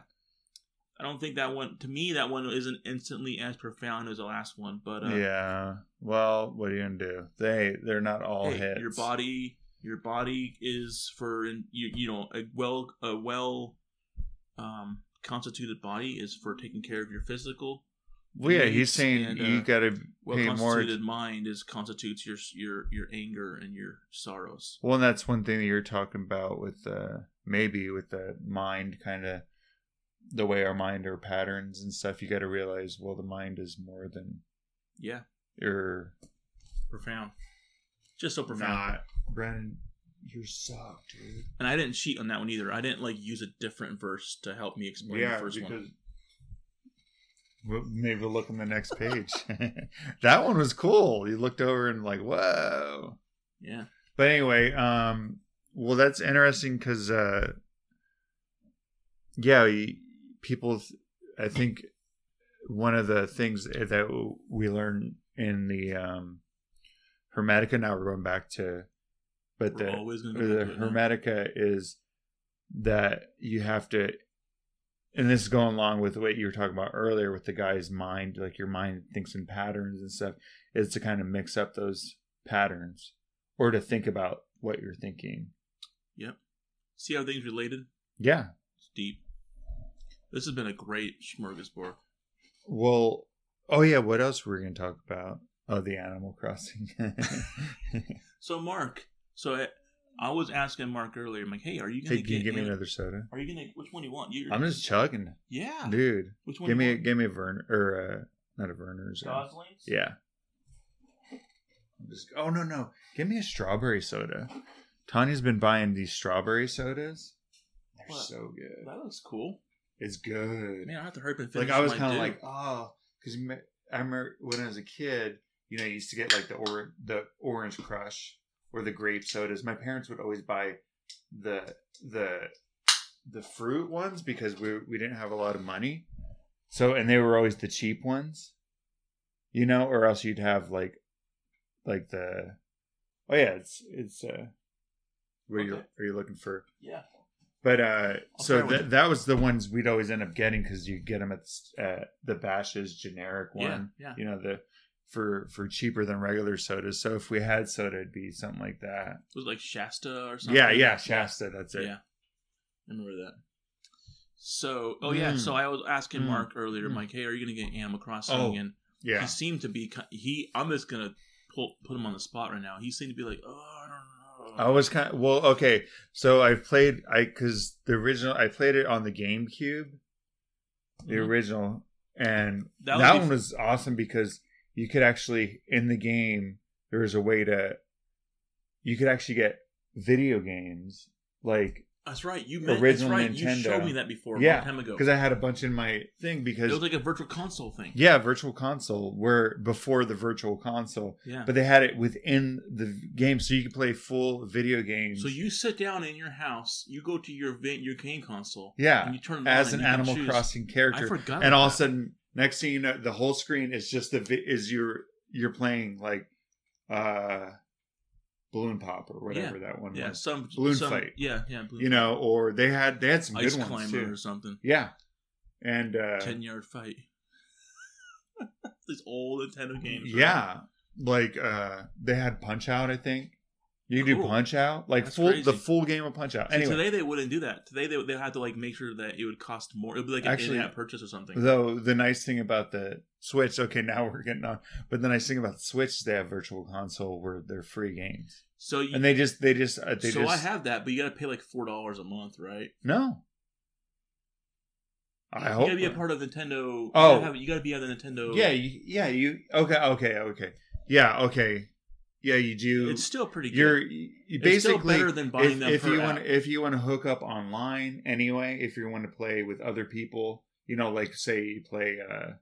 I don't think that one to me that one isn't instantly as profound as the last one, but uh, yeah. Well, what are you gonna do? They they're not all hey, hits. your body your body is for you you know a well a well um constituted body is for taking care of your physical Well, yeah, he's saying and, you uh, gotta well pay more. constituted mind is constitutes your your your anger and your sorrows Well, and that's one thing that you're talking about with uh maybe with the mind kind of the way our mind are patterns and stuff. You got to realize, well, the mind is more than yeah your profound just so profound not. Brennan, you're suck, dude. and i didn't cheat on that one either i didn't like use a different verse to help me explain the first one Well, maybe we'll look on the next page. that one was cool. You looked over and like, whoa. yeah But anyway, um, well, that's interesting because, uh, yeah, people, I think one of the things that we learn in the um, Hermetica, now we're going back to, but we're the, always gonna or go the back to it now. Hermetica is that you have to, and this is going along with what you were talking about earlier with the guy's mind, like your mind thinks in patterns and stuff, is to kind of mix up those patterns or to think about what you're thinking. Yep. See how things related Yeah. it's deep this has been a great smorgasbord Well, oh yeah, what else were we going to talk about? Oh, the Animal Crossing. So Mark, so I, I was asking Mark earlier. I'm like, hey, are you gonna hey, can you get? give me another soda? Are you gonna? Which one do you want? You, I'm just chugging, yeah. dude. Which one? Give do me, you a, want? give me a Werner or uh, not a Vernors. uh, Goslings. Yeah. I'm Just, oh no no! Give me a strawberry soda. Tanya's been buying these strawberry sodas. They're What? so good. That looks cool. It's good. Man, I have to hurry up and finish. like I was kind of like, oh, because I remember when I was a kid, you know, you used to get like the or the orange crush or the grape sodas. My parents would always buy the the the fruit ones because we we didn't have a lot of money. So and they were always the cheap ones, you know, or else you'd have like like the oh yeah, it's it's uh where you are you looking for yeah. But uh, so one. that that was the ones we'd always end up getting because you get them at uh, the Bashas' generic one, Yeah, yeah. you know the for for cheaper than regular sodas. So if we had soda, it'd be something like that. It was like Shasta or something. Yeah, yeah, Shasta. That's it. Yeah. I remember that. So, oh yeah, Mm. so I was asking Mm. Mark earlier, Mm. like, hey, are you gonna get Animal Crossing? Oh, And yeah. he seemed to be. He, I'm just gonna pull, put him on the spot right now. He seemed to be like, oh, I don't know. I was kind of well. Okay, so I played I because the original I played it on the GameCube, the Mhm. original, and That that, one was awesome because you could actually in the game there was a way to you could actually get video games like That's right. You meant, Original that's right. You showed me that before a Yeah, long time ago. because I had a bunch in my thing because it was like a virtual console thing. yeah, virtual console where before the virtual console, Yeah. but they had it within the game, so you could play full video games. So you sit down in your house, you go to your your game console, yeah, and you turn it as on an and you can Animal. Crossing I character, forgot. and all of a sudden Next thing you know, the whole screen is just the is you're you're playing like uh balloon pop or whatever that one was. Yeah, was. some Balloon some, fight. Yeah, yeah. You know, or they had they had some ice good ones too. or something. Yeah, and uh, Ten yard fight. These old Nintendo games. right? yeah, like uh they had Punch Out. I think you do Cool. Punch Out, like That's full crazy. the full game of Punch Out. See, Anyway, today they wouldn't do that. Today they they had to like make sure that it would cost more. It would be like an Actually, in-app purchase or something. Though the nice thing about the Switch, okay, now we're getting on. But the nice thing about the Switch is they have Virtual Console where they're free games, so you, and they just they just uh, they so just I have that, but you got to pay like four dollars a month, right? no. I you hope you gotta be a part of Nintendo. You Oh. gotta have, you gotta be on the Nintendo. Yeah, you, yeah, you okay, okay, okay, yeah, okay, yeah, you do. it's still pretty good. you're you basically better than buying if, them if you app. want if you want to hook up online anyway. If you want to play with other people, you know, like say you play uh,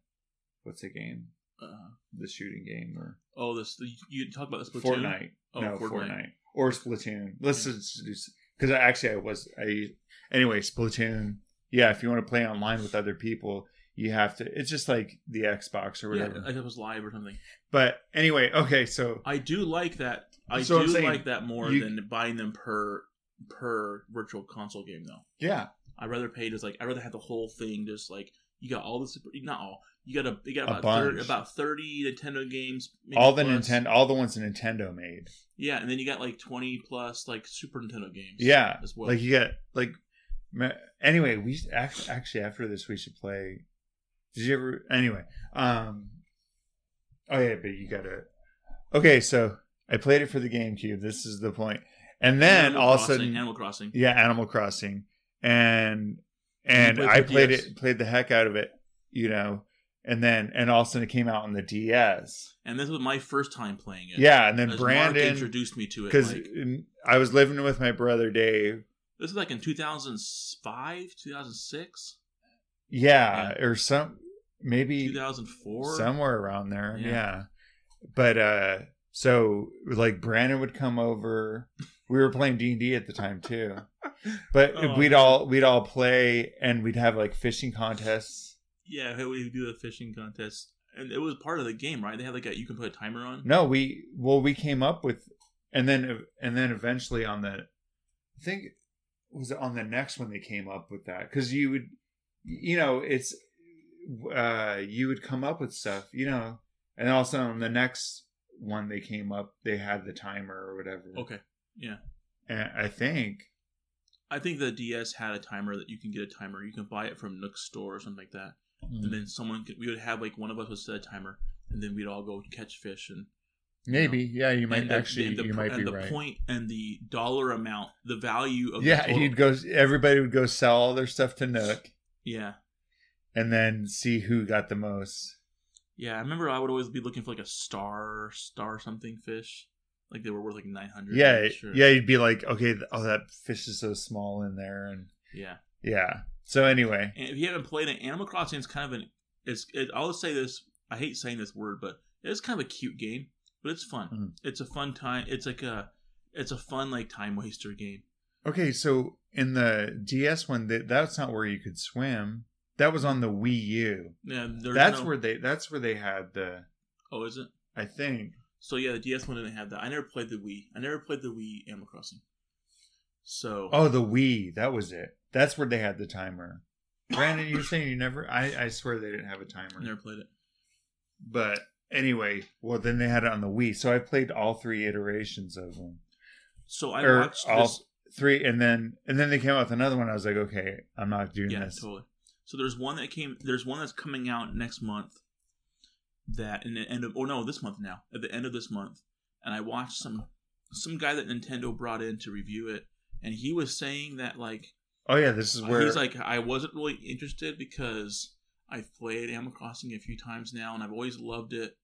what's the game, Uh, the shooting game or oh, this you talk about the Splatoon. Fortnite. Oh, no, Fortnite. Fortnite. or Splatoon. Let's Yeah. just because actually I was I anyway Splatoon. Yeah, if you want to play online with other people, you have to. It's just like the Xbox or Yeah, whatever. like it was live or something. but anyway, okay, so I do like that. I So do saying, like that more you- than buying them per per virtual console game though. yeah, I'd rather pay just like I'd rather have the whole thing just like you got all the super not all you got a you got about bunch. 30, about thirty Nintendo games maybe all the plus. Nintendo, all the ones Nintendo made. yeah and then you got like twenty plus like Super Nintendo games Yeah, as well like you get like. Anyway, we actually after this we should play. Did you ever? Anyway, um. Oh yeah, but you gotta. Okay, so I played it for the GameCube. This is the point, and then Animal all of a Crossing, sudden, Animal Crossing yeah, Animal Crossing, and and played I played DS. it, played the heck out of it, you know, and then and all of a sudden it came out on the DS. and this was my first time playing it Yeah, and then As Mark Brandon, introduced me to it because like, I was living with my brother Dave. this was like in 2005 2006 Yeah, or some maybe 2004 somewhere around there. Yeah. Yeah. But uh so like Brandon would come over. We were playing D and D at the time too. But Oh, we'd man. all we'd all play and we'd have like fishing contests. yeah we would do the fishing contest and it was part of the game right they had like a you can put a timer on No, we well we came up with and then and then eventually on the I think was it on the next one they came up with that cuz you would you know it's uh you would come up with stuff, you know, and also on the next one they came up they had the timer or whatever. okay Yeah. And I think I think the DS had a timer that you can get a timer. You can buy it from Nook store or something like that. Hmm. And then someone could, we would have like one of us would set a timer, and then we'd all go catch fish. And maybe yeah, you might and actually and the, you might and be the right. point and the dollar amount, the value of yeah, you'd go everybody would go sell all their stuff to Nook yeah and then see who got the most. yeah. I remember I would always be looking for like a star star something fish, like they were worth like nine hundred. Yeah, sure. yeah, you'd be like, okay, oh, that fish is so small in there, and yeah. yeah. So anyway, And if you haven't played it, Animal Crossing is kind of an it's. It, I'll say this. I hate saying this word, but it's kind of a cute game. But it's fun. Mhm. It's a fun time. It's like a. It's a fun like time waster game. okay, so in the DS one, that that's not where you could swim. That was on the Wii U. Yeah, That's no- where they. That's where they had the. Oh, is it? I think. So yeah, the DS one didn't have that. I never played the Wii. I never played the Wii Animal Crossing. So Oh, the Wii. That was it. That's where they had the timer. Brandon, you're saying you never? I I swear they didn't have a timer. I never played it. But anyway, well then they had it on the Wii. So I played all three iterations of them. So I Or watched all this. three, and then and then they came out with another one. I was like, okay, I'm not doing Yeah, this. totally. So there's one that came. There's one that's coming out next month. That in the end of oh no this month now at the end of this month, and I watched some some guy that Nintendo brought in to review it, and he was saying that like Oh yeah, this is uh, where he's like I wasn't really interested because I've played Animal Crossing a few times now and I've always loved it,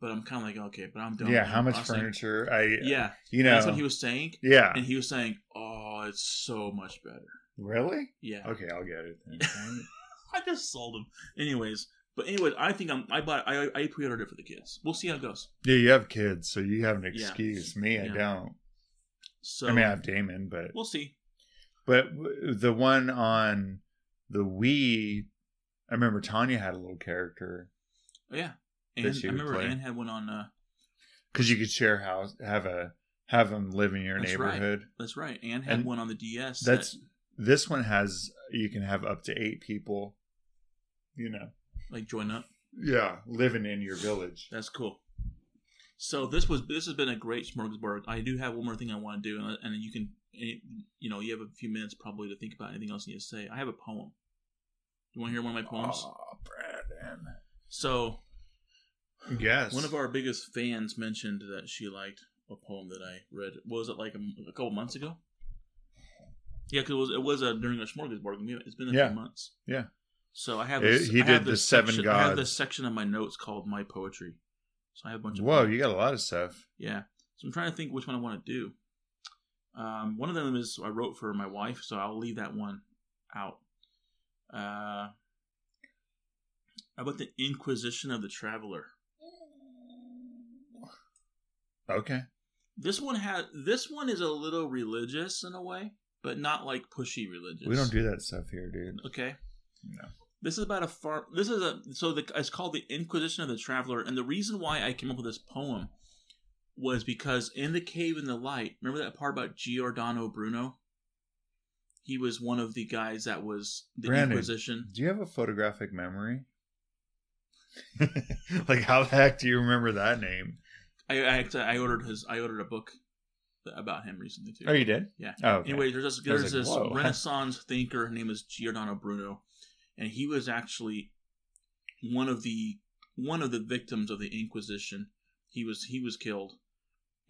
but I'm kind of like okay, but I'm done. yeah, how much Crossing. furniture? I Yeah, you know that's what he was saying, yeah, and he was saying, "Oh, it's so much better." really? Yeah, Okay, I'll get it. I just sold them. Anyways, but anyways, I think I'm. I bought. I I pre-ordered it for the kids. We'll see how it goes. yeah, you have kids, so you have an Yeah. excuse. Me, I Yeah. don't. So I mean, I have Damon, but we'll see. but the one on the Wii, I remember Tanya had a little character Oh yeah, and I remember play. Anne had one on. Uh, because you could share house, have a have them live in your That's right. neighborhood. that's right. Anne had And one on the DS. That's that, this one has you can have up to eight people. You know, like join up. yeah, living in your village. That's cool. So this was this has been a great smorgasbord. I do have one more thing I want to do, and, and you can, you know, you have a few minutes probably to think about anything else you need to say. I have a poem. Do you want to hear one of my poems? Oh, Brandon. So Yes. one of our biggest fans mentioned that she liked a poem that I read. What was it like a, a couple months ago? Yeah, because it was it was uh, during a smorgasbord. It's been a Yeah. few months. Yeah. So I have this, he I have did the this seven section, I have this section of my notes called my poetry. So I have a bunch of Whoa, you got a lot of stuff. Yeah. So I'm trying to think which one I want to do. Um, one of them is I wrote for my wife, so I'll leave that one out. Uh, how about the Inquisition of the Traveler? Okay. This one had this one is a little religious in a way, but not like pushy religious. We don't do that stuff here, dude. Okay. No. This is about a farm. This is a so the it's called the Inquisition of the Traveler, and the reason why I came up with this poem was because in the cave in the light. Remember that part about Giordano Bruno? He was one of the guys that was the Brandon. Inquisition. Do you have a photographic memory? like how the heck do you remember that name? I I, actually- I ordered his. I ordered a book about him recently too. Oh, you did? Yeah. Oh, okay. Anyway, there's this, there's like, this. Renaissance thinker. His name is Giordano Bruno, and he was actually one of the one of the victims of the Inquisition. He was he was killed,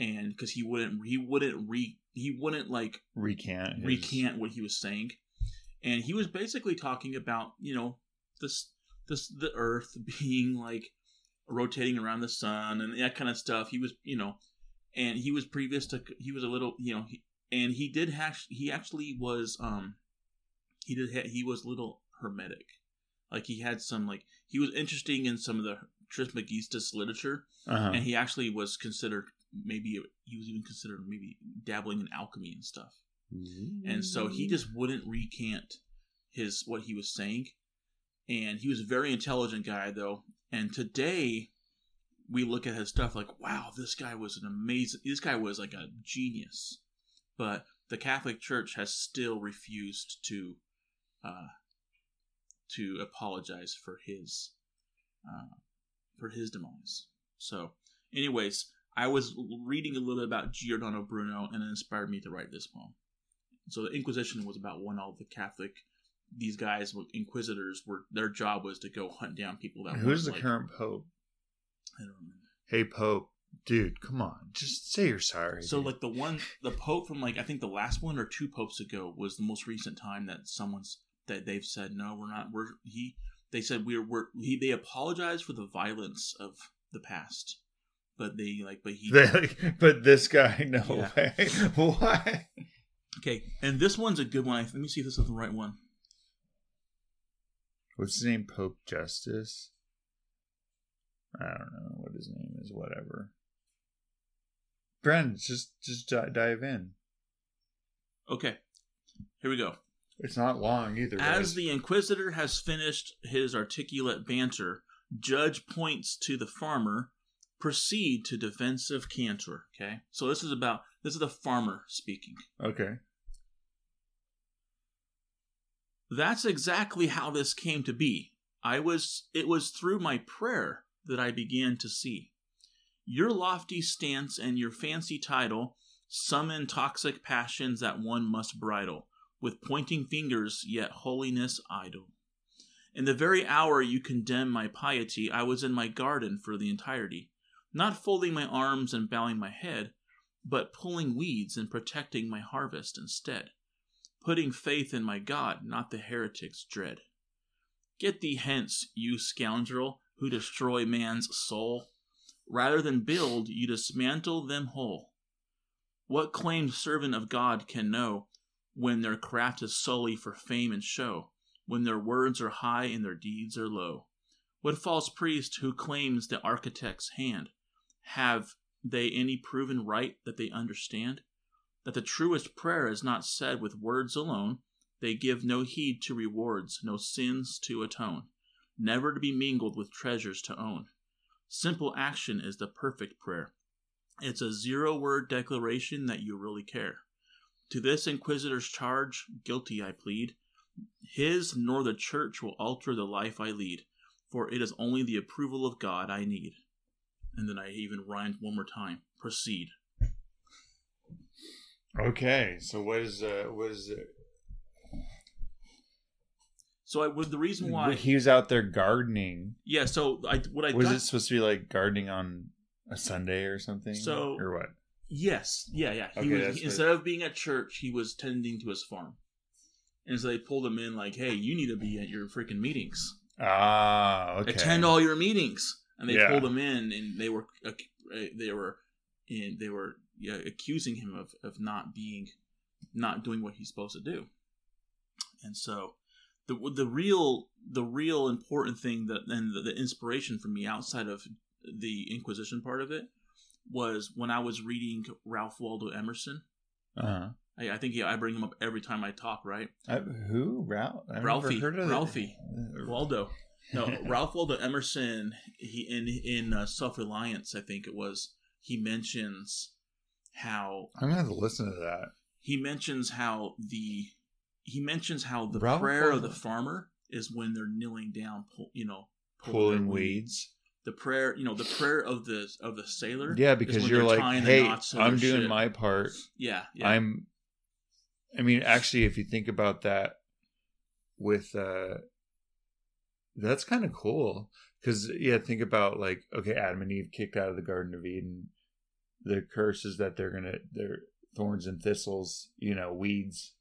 and because he wouldn't he wouldn't re he wouldn't like recant. his- recant what he was saying, and he was basically talking about you know this this the Earth being like rotating around the sun and that kind of stuff. He was you know, and he was previous to he was a little you know he, and he did have he actually was um he did ha- he was a little hermetic, like he had some like he was interesting in some of the Trismegistus literature Uh-huh. and he actually was considered maybe he was even considered maybe dabbling in alchemy and stuff. And so he just wouldn't recant his what he was saying. And he was a very intelligent guy though. And today we look at his stuff like wow this guy was an amazing this guy was like a genius. But the catholic church has still refused to uh to apologize for his uh for his demise so anyways i was reading a little bit about giordano bruno and it inspired me to write this poem so the Inquisition was about when all the Catholic, these guys inquisitors were their job was to go hunt down people that. Who's the like- current pope? I don't remember. Hey, Pope, dude, come on, just say you're sorry. So dude. like the one, the Pope from like I think the last one or two popes ago was the most recent time that someone's that they've said no, we're not. We're he. They said we're we're he. They apologized for the violence of the past, but they like but he. but this guy, no Yeah. way. Why? okay, and this one's a good one. Let me see if this is the right one. What's his name? Pope Justice. I don't know what his name is. Whatever. Brent, just just dive in. Okay, here we go. It's not long either. As the Inquisitor has finished his articulate banter, Judge points to the farmer. Proceed to defensive canter. Okay, so this is about this is the farmer speaking. okay. That's exactly how this came to be. I was it was through my prayer that I began to see. Your lofty stance and your fancy title summon toxic passions that one must bridle, with pointing fingers yet holiness idle. In the very hour you condemn my piety, I was in my garden for the entirety, not folding my arms and bowing my head, but pulling weeds and protecting my harvest instead putting faith in my God, not the heretic's dread. Get thee hence, you scoundrel, who destroy man's soul. Rather than build, you dismantle them whole. What claimed servant of God can know when their craft is solely for fame and show, when their words are high and their deeds are low? What false priest who claims the architect's hand? Have they any proven right that they understand? that the truest prayer is not said with words alone. They give no heed to rewards, no sins to atone. never to be mingled with treasures to own. Simple action is the perfect prayer. It's a zero word declaration that you really care. To this inquisitor's charge, guilty I plead. His nor the church will alter the life I lead, for it is only the approval of God I need. And then I even rhymed one more time. Proceed. Okay, so what is uh what is it? So I would the reason why He was out there gardening. yeah. So I what I Was got, it supposed to be like gardening on a Sunday or something? So- or what? Yes. Yeah yeah. He Okay, was instead of being at church he was tending to his farm, and so they pulled him in like hey you need to be at your freaking meetings. Ah, okay. attend all your meetings. And they Yeah. pulled him in and they were uh, they were and they were yeah, accusing him of, of not being not doing what he's supposed to do. And so the the real the real important thing that and the, the inspiration for me outside of the inquisition part of it was when i was reading ralph waldo emerson Uh-huh. i, I think he, i bring him up every time i talk right Uh, who? Ralph? I've never Ralphie. heard of it. Ralphie. waldo no ralph waldo emerson he in in uh, self-reliance i think it was he mentions how I'm gonna have to listen to that. he mentions how the he mentions how the Ralph prayer of the farmer is when they're kneeling down pull, you know pulling Pulling their weeds. The prayer you know the prayer of the of the sailor Yeah, because you're like, hey, I'm doing ship. my part. yeah yeah I'm. I mean, actually, if you think about that, with uh, that's kind of cool because yeah, think about like okay, Adam and Eve kicked out of the Garden of Eden. The curse is that they're gonna they're thorns and thistles, you know, weeds.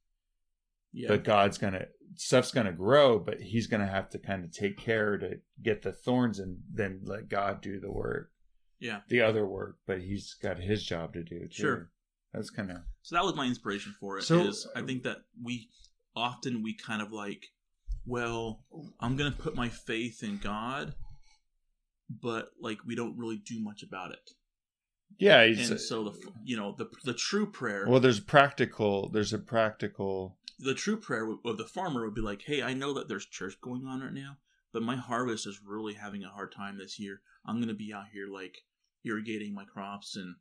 Yeah But God's gonna stuff's gonna grow, but He's gonna have to kind of take care to get the thorns and then let God do the work, yeah the other work. But He's got His job to do. Too. Sure. That's kind of so that was my inspiration for it. Is So- I think that we often we kind of like well i'm gonna put my faith in god but like we don't really do much about it yeah. He's, and so the you know the the true prayer Well, there's practical. There's a practical. The true prayer of the farmer would be like, "Hey, I know that there's church going on right now, but my harvest is really having a hard time this year. I'm gonna be out here like irrigating my crops and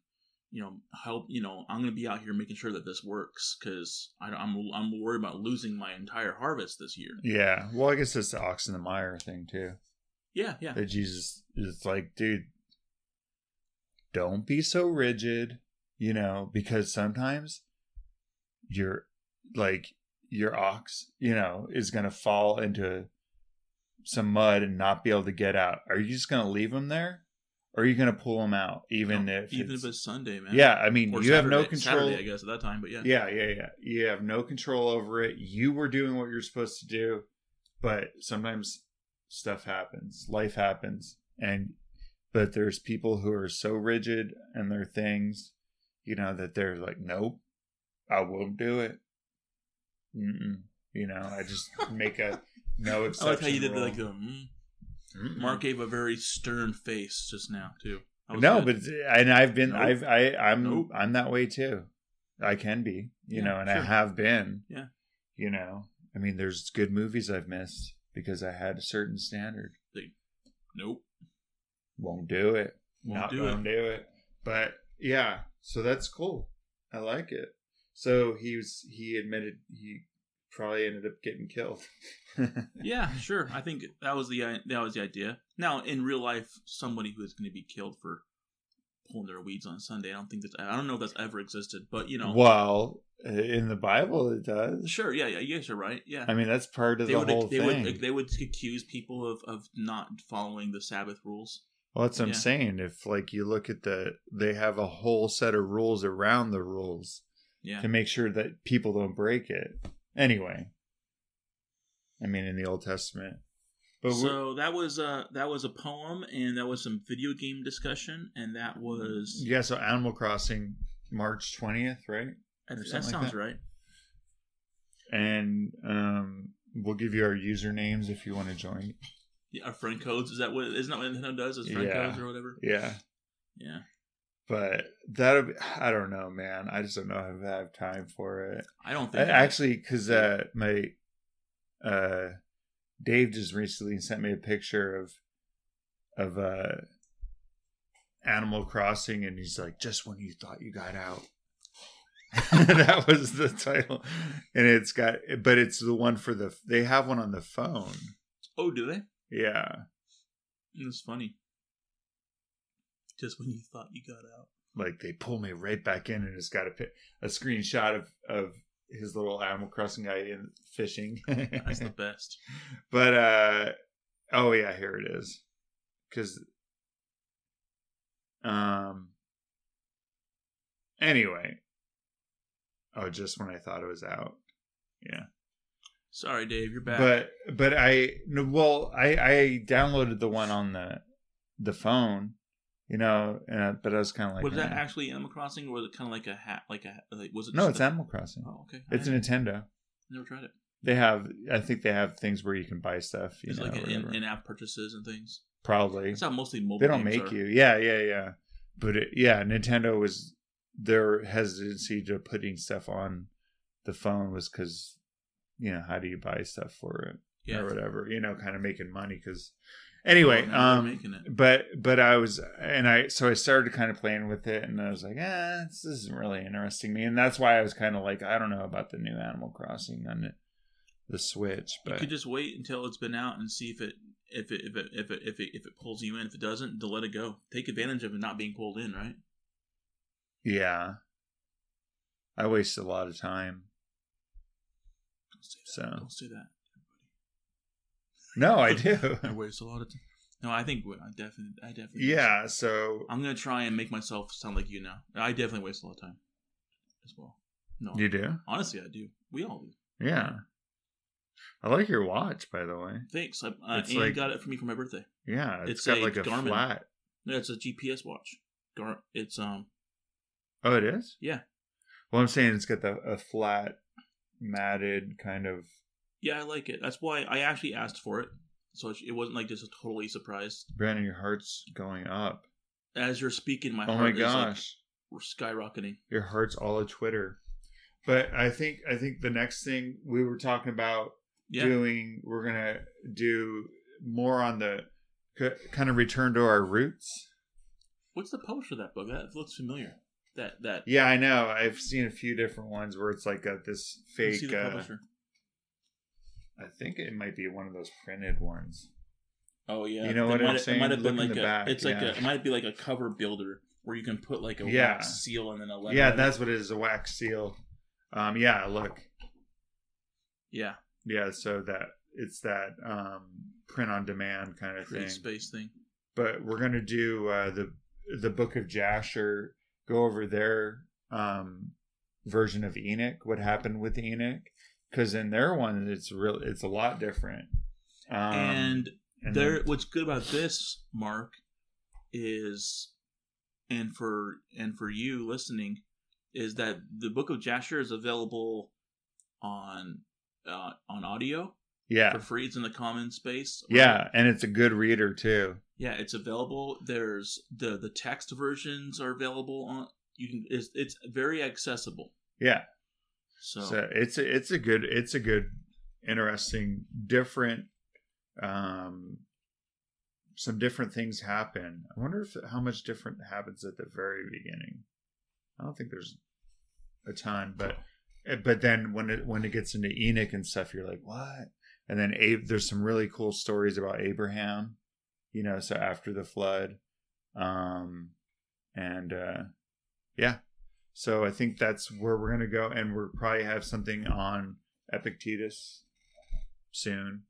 you know help. You know, I'm gonna be out here making sure that this works because I'm I'm worried about losing my entire harvest this year. Yeah. Well, I guess it's the ox and the mire thing too. Yeah, yeah, That Jesus is like, dude, don't be so rigid, you know, because sometimes you're like your ox, you know, is gonna fall into some mud and not be able to get out. Are you just gonna leave him there, or are you gonna pull him out, even No, if even it's, if it's Sunday, man. yeah? I mean, Or you have no control. Saturday, I guess, at that time, but yeah, Yeah, yeah, yeah. You have no control over it. You were doing what you're supposed to do, but sometimes stuff happens, life happens, and but there's people who are so rigid in their things, you know, that they're like, nope, I won't do it. Mm-mm. You know, I just make a no exception. I like how you did rule. like the. Mm. Mark gave a very stern face just now too. No, good. but and I've been, Nope. I've, I, I'm, Nope. I'm that way too. I can be, you Yeah, know, and I have been. Yeah. You know, I mean, there's good movies I've missed because I had a certain standard. nope, Won't do it. won't Not do it. do it. But yeah, so that's cool. I like it. So he was. He admitted he probably ended up getting killed. Yeah, sure. I think that was the that was the idea. Now, in real life, somebody who is going to be killed for pulling their weeds on Sunday, I don't think that's. I don't know if that's ever existed, but you know, Well, in the Bible, it does. sure. Yeah, yeah. You guys are right. Yeah. I mean, that's part of they the would whole they thing. would they would accuse people of, of not following the Sabbath rules. Well, that's what I'm saying. If like you look at the, they have a whole set of rules around the rules Yeah. to make sure that people don't break it. Anyway, I mean, in the Old Testament, but So that was uh that was a poem, and that was some video game discussion, and that was yeah. So Animal Crossing, March twentieth, right? that, that something like sounds that. right. And um, we'll give you our usernames if you want to join. Yeah, our friend codes is that what isn't that what Nintendo does? Is friend Yeah. codes or whatever? Yeah, Yeah. But that'll. I don't know, man. I just don't know if I have time for it. I don't I, think actually because uh, my uh, Dave just recently sent me a picture of of uh Animal Crossing, and he's like, "Just when you thought you got out." that was the title, and it's got, but it's the one for the. They have one on the phone. Oh, do they? Yeah, It's funny. Just when you thought you got out. like they pull me right back in, and it's got a a screenshot of of his little Animal Crossing guy in fishing. That's the best. but uh, oh yeah, here it is, because um. Anyway, oh, just when I thought it was out, yeah. Sorry, Dave, you're back. But but I no, well I I downloaded the one on the the phone, you know, but I was kind of like, was that eh. actually Animal Crossing, or was it kind of like a hat? Like a like was it? no, it's a- Animal Crossing. Oh, okay. It's Nintendo. never tried it. They have, I think they have things where you can buy stuff. You It's know, like in, in-app purchases and things. probably It's not mostly mobile. they don't make are. you. Yeah, yeah, yeah. But it, yeah, Nintendo was their hesitancy to putting stuff on the phone was because you know how do you buy stuff for it Yeah. or whatever you know kind of making money because anyway Oh, um it. but but I was and I so I started kind of playing with it and I was like, eh, this isn't really interesting me, and that's why I was kind of like, I don't know about the new Animal Crossing on the, the Switch, But You could just wait until it's been out and see if it if it if it if it if it, if it pulls you in. If it doesn't, to let it go. Take advantage of it not being pulled in, right? yeah, I waste a lot of time. Don't say that. So. Don't say that. No, I do. I waste a lot of time. No, I think I definitely, I definitely. yeah, so I'm gonna try and make myself sound like you now. I definitely waste a lot of time as well. No, you do. honestly, I do. We all do. Yeah, I like your watch, by the way. Thanks. I, uh, Anne like- got it for me for my birthday. Yeah, it's It's got a like a Garmin. flat. No, it's a GPS watch. Gar, it's um, Oh, it is. yeah, Well, I'm saying it's got the a flat, matted kind of. Yeah, I like it. That's why I actually asked for it, so it wasn't like just a totally surprised. Brandon, your heart's going up. As you're speaking, my oh heart my is like gosh. we're skyrocketing. your heart's all a Twitter. But I think I think the next thing we were talking about Yeah, doing, we're gonna do more on the c- kind of return to our roots. what's the poster of that book? That looks familiar. That that. Yeah, I know. I've seen a few different ones where it's like got this fake. see the Uh, publisher. I think it might be one of those printed ones. Oh yeah, You know what I'm saying? It might have been Look like a. back, it's like a. It might be like a cover builder where you can put like a Yeah. wax seal and then a letter. yeah, that's what it is. A wax seal. Um, yeah, look. yeah. Yeah, so that it's that um, print on demand kind of Create thing. space thing. but we're gonna do uh, the the Book of Jasher. Go over their um, version of Enoch. What happened with Enoch? Because in their one, it's real. It's a lot different. Um, and and there, then- what's good about this, Mark, is, and for and for you listening, is that the Book of Jasher is available on uh, on audio yeah, for free. It's in the common space. yeah, and it's a good reader too. Yeah, it's available. There's the the text versions are available on. You can. It's, it's very accessible. Yeah, So, so it's a, it's a good it's a good interesting different um some different things happen. I wonder if how much different happens at the very beginning. I don't think there's a ton but eh, but then when it when it gets into enoch and stuff you're like what? And then Ab- there's some really cool stories about abraham you know so after the flood um and uh yeah so I think that's where we're gonna go, and we'll probably have something on Epictetus soon,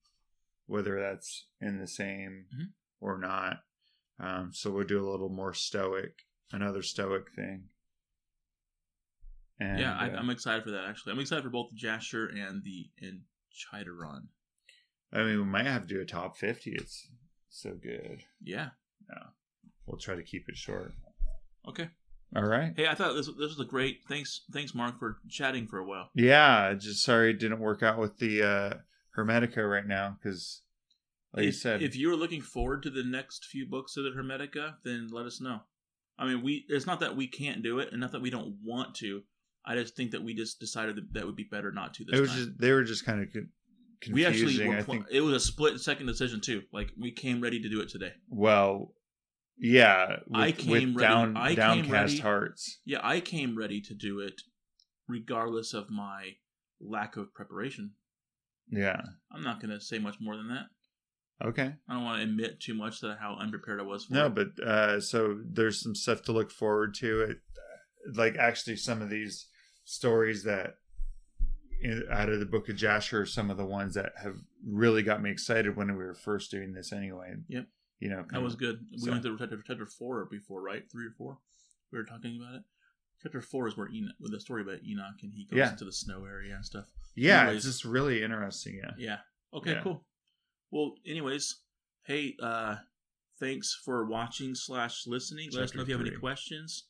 whether that's in the same Mhm. or not. Um, so we'll do a little more stoic, another stoic thing. And, yeah, I, uh, I'm excited for that. Actually, I'm excited for both the Jasher and the and Chideron. I mean, we might have to do a top fifty. It's so good. Yeah. We'll try to keep it short. Okay. All right. Hey, I thought this this was a great. Thanks, thanks, Mark, for chatting for a while. Yeah, just sorry it didn't work out with the uh, Hermetica right now because, like if, you said, if you're looking forward to the next few books of the Hermetica, then let us know. I mean, we it's not that we can't do it, and not that we don't want to. I just think that we just decided that that would be better not to this it was time. just they were just kind of we actually confusing. were, I think. it was a split second decision too. Like we came ready to do it today. Well, yeah, with, I came ready- down I came downcast ready- hearts. Yeah, I came ready to do it, regardless of my lack of preparation. Yeah. I'm not going to say much more than that. Okay. I don't want to admit too much that how unprepared I was for No, it. but uh, so there's some stuff to look forward to. It, like actually, some of these stories that in, out of the Book of Jasher are some of the ones that have really got me excited when we were first doing this. Anyway. Yep. You know. that was good. We so- went to chapter, chapter four before, right? Three or four. We were talking about it. Chapter four is where Enoch, with the story about Enoch, and he goes Yeah. into the snow area and stuff. Yeah, anyways. it's just really interesting. Yeah. Yeah. Okay, Yeah. cool. Well, anyways, hey, uh thanks for watching slash listening. Let us know if you have any questions.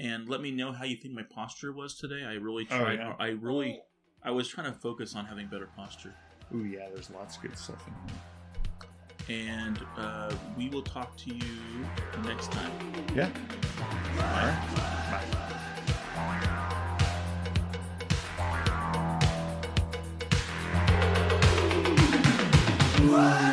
And let me know how you think my posture was today. I really Oh, tried yeah. I really I was trying to focus on having better posture. Ooh, yeah. There's lots of good stuff in here and uh, we will talk to you next time. Yeah. All right. Bye. Bye.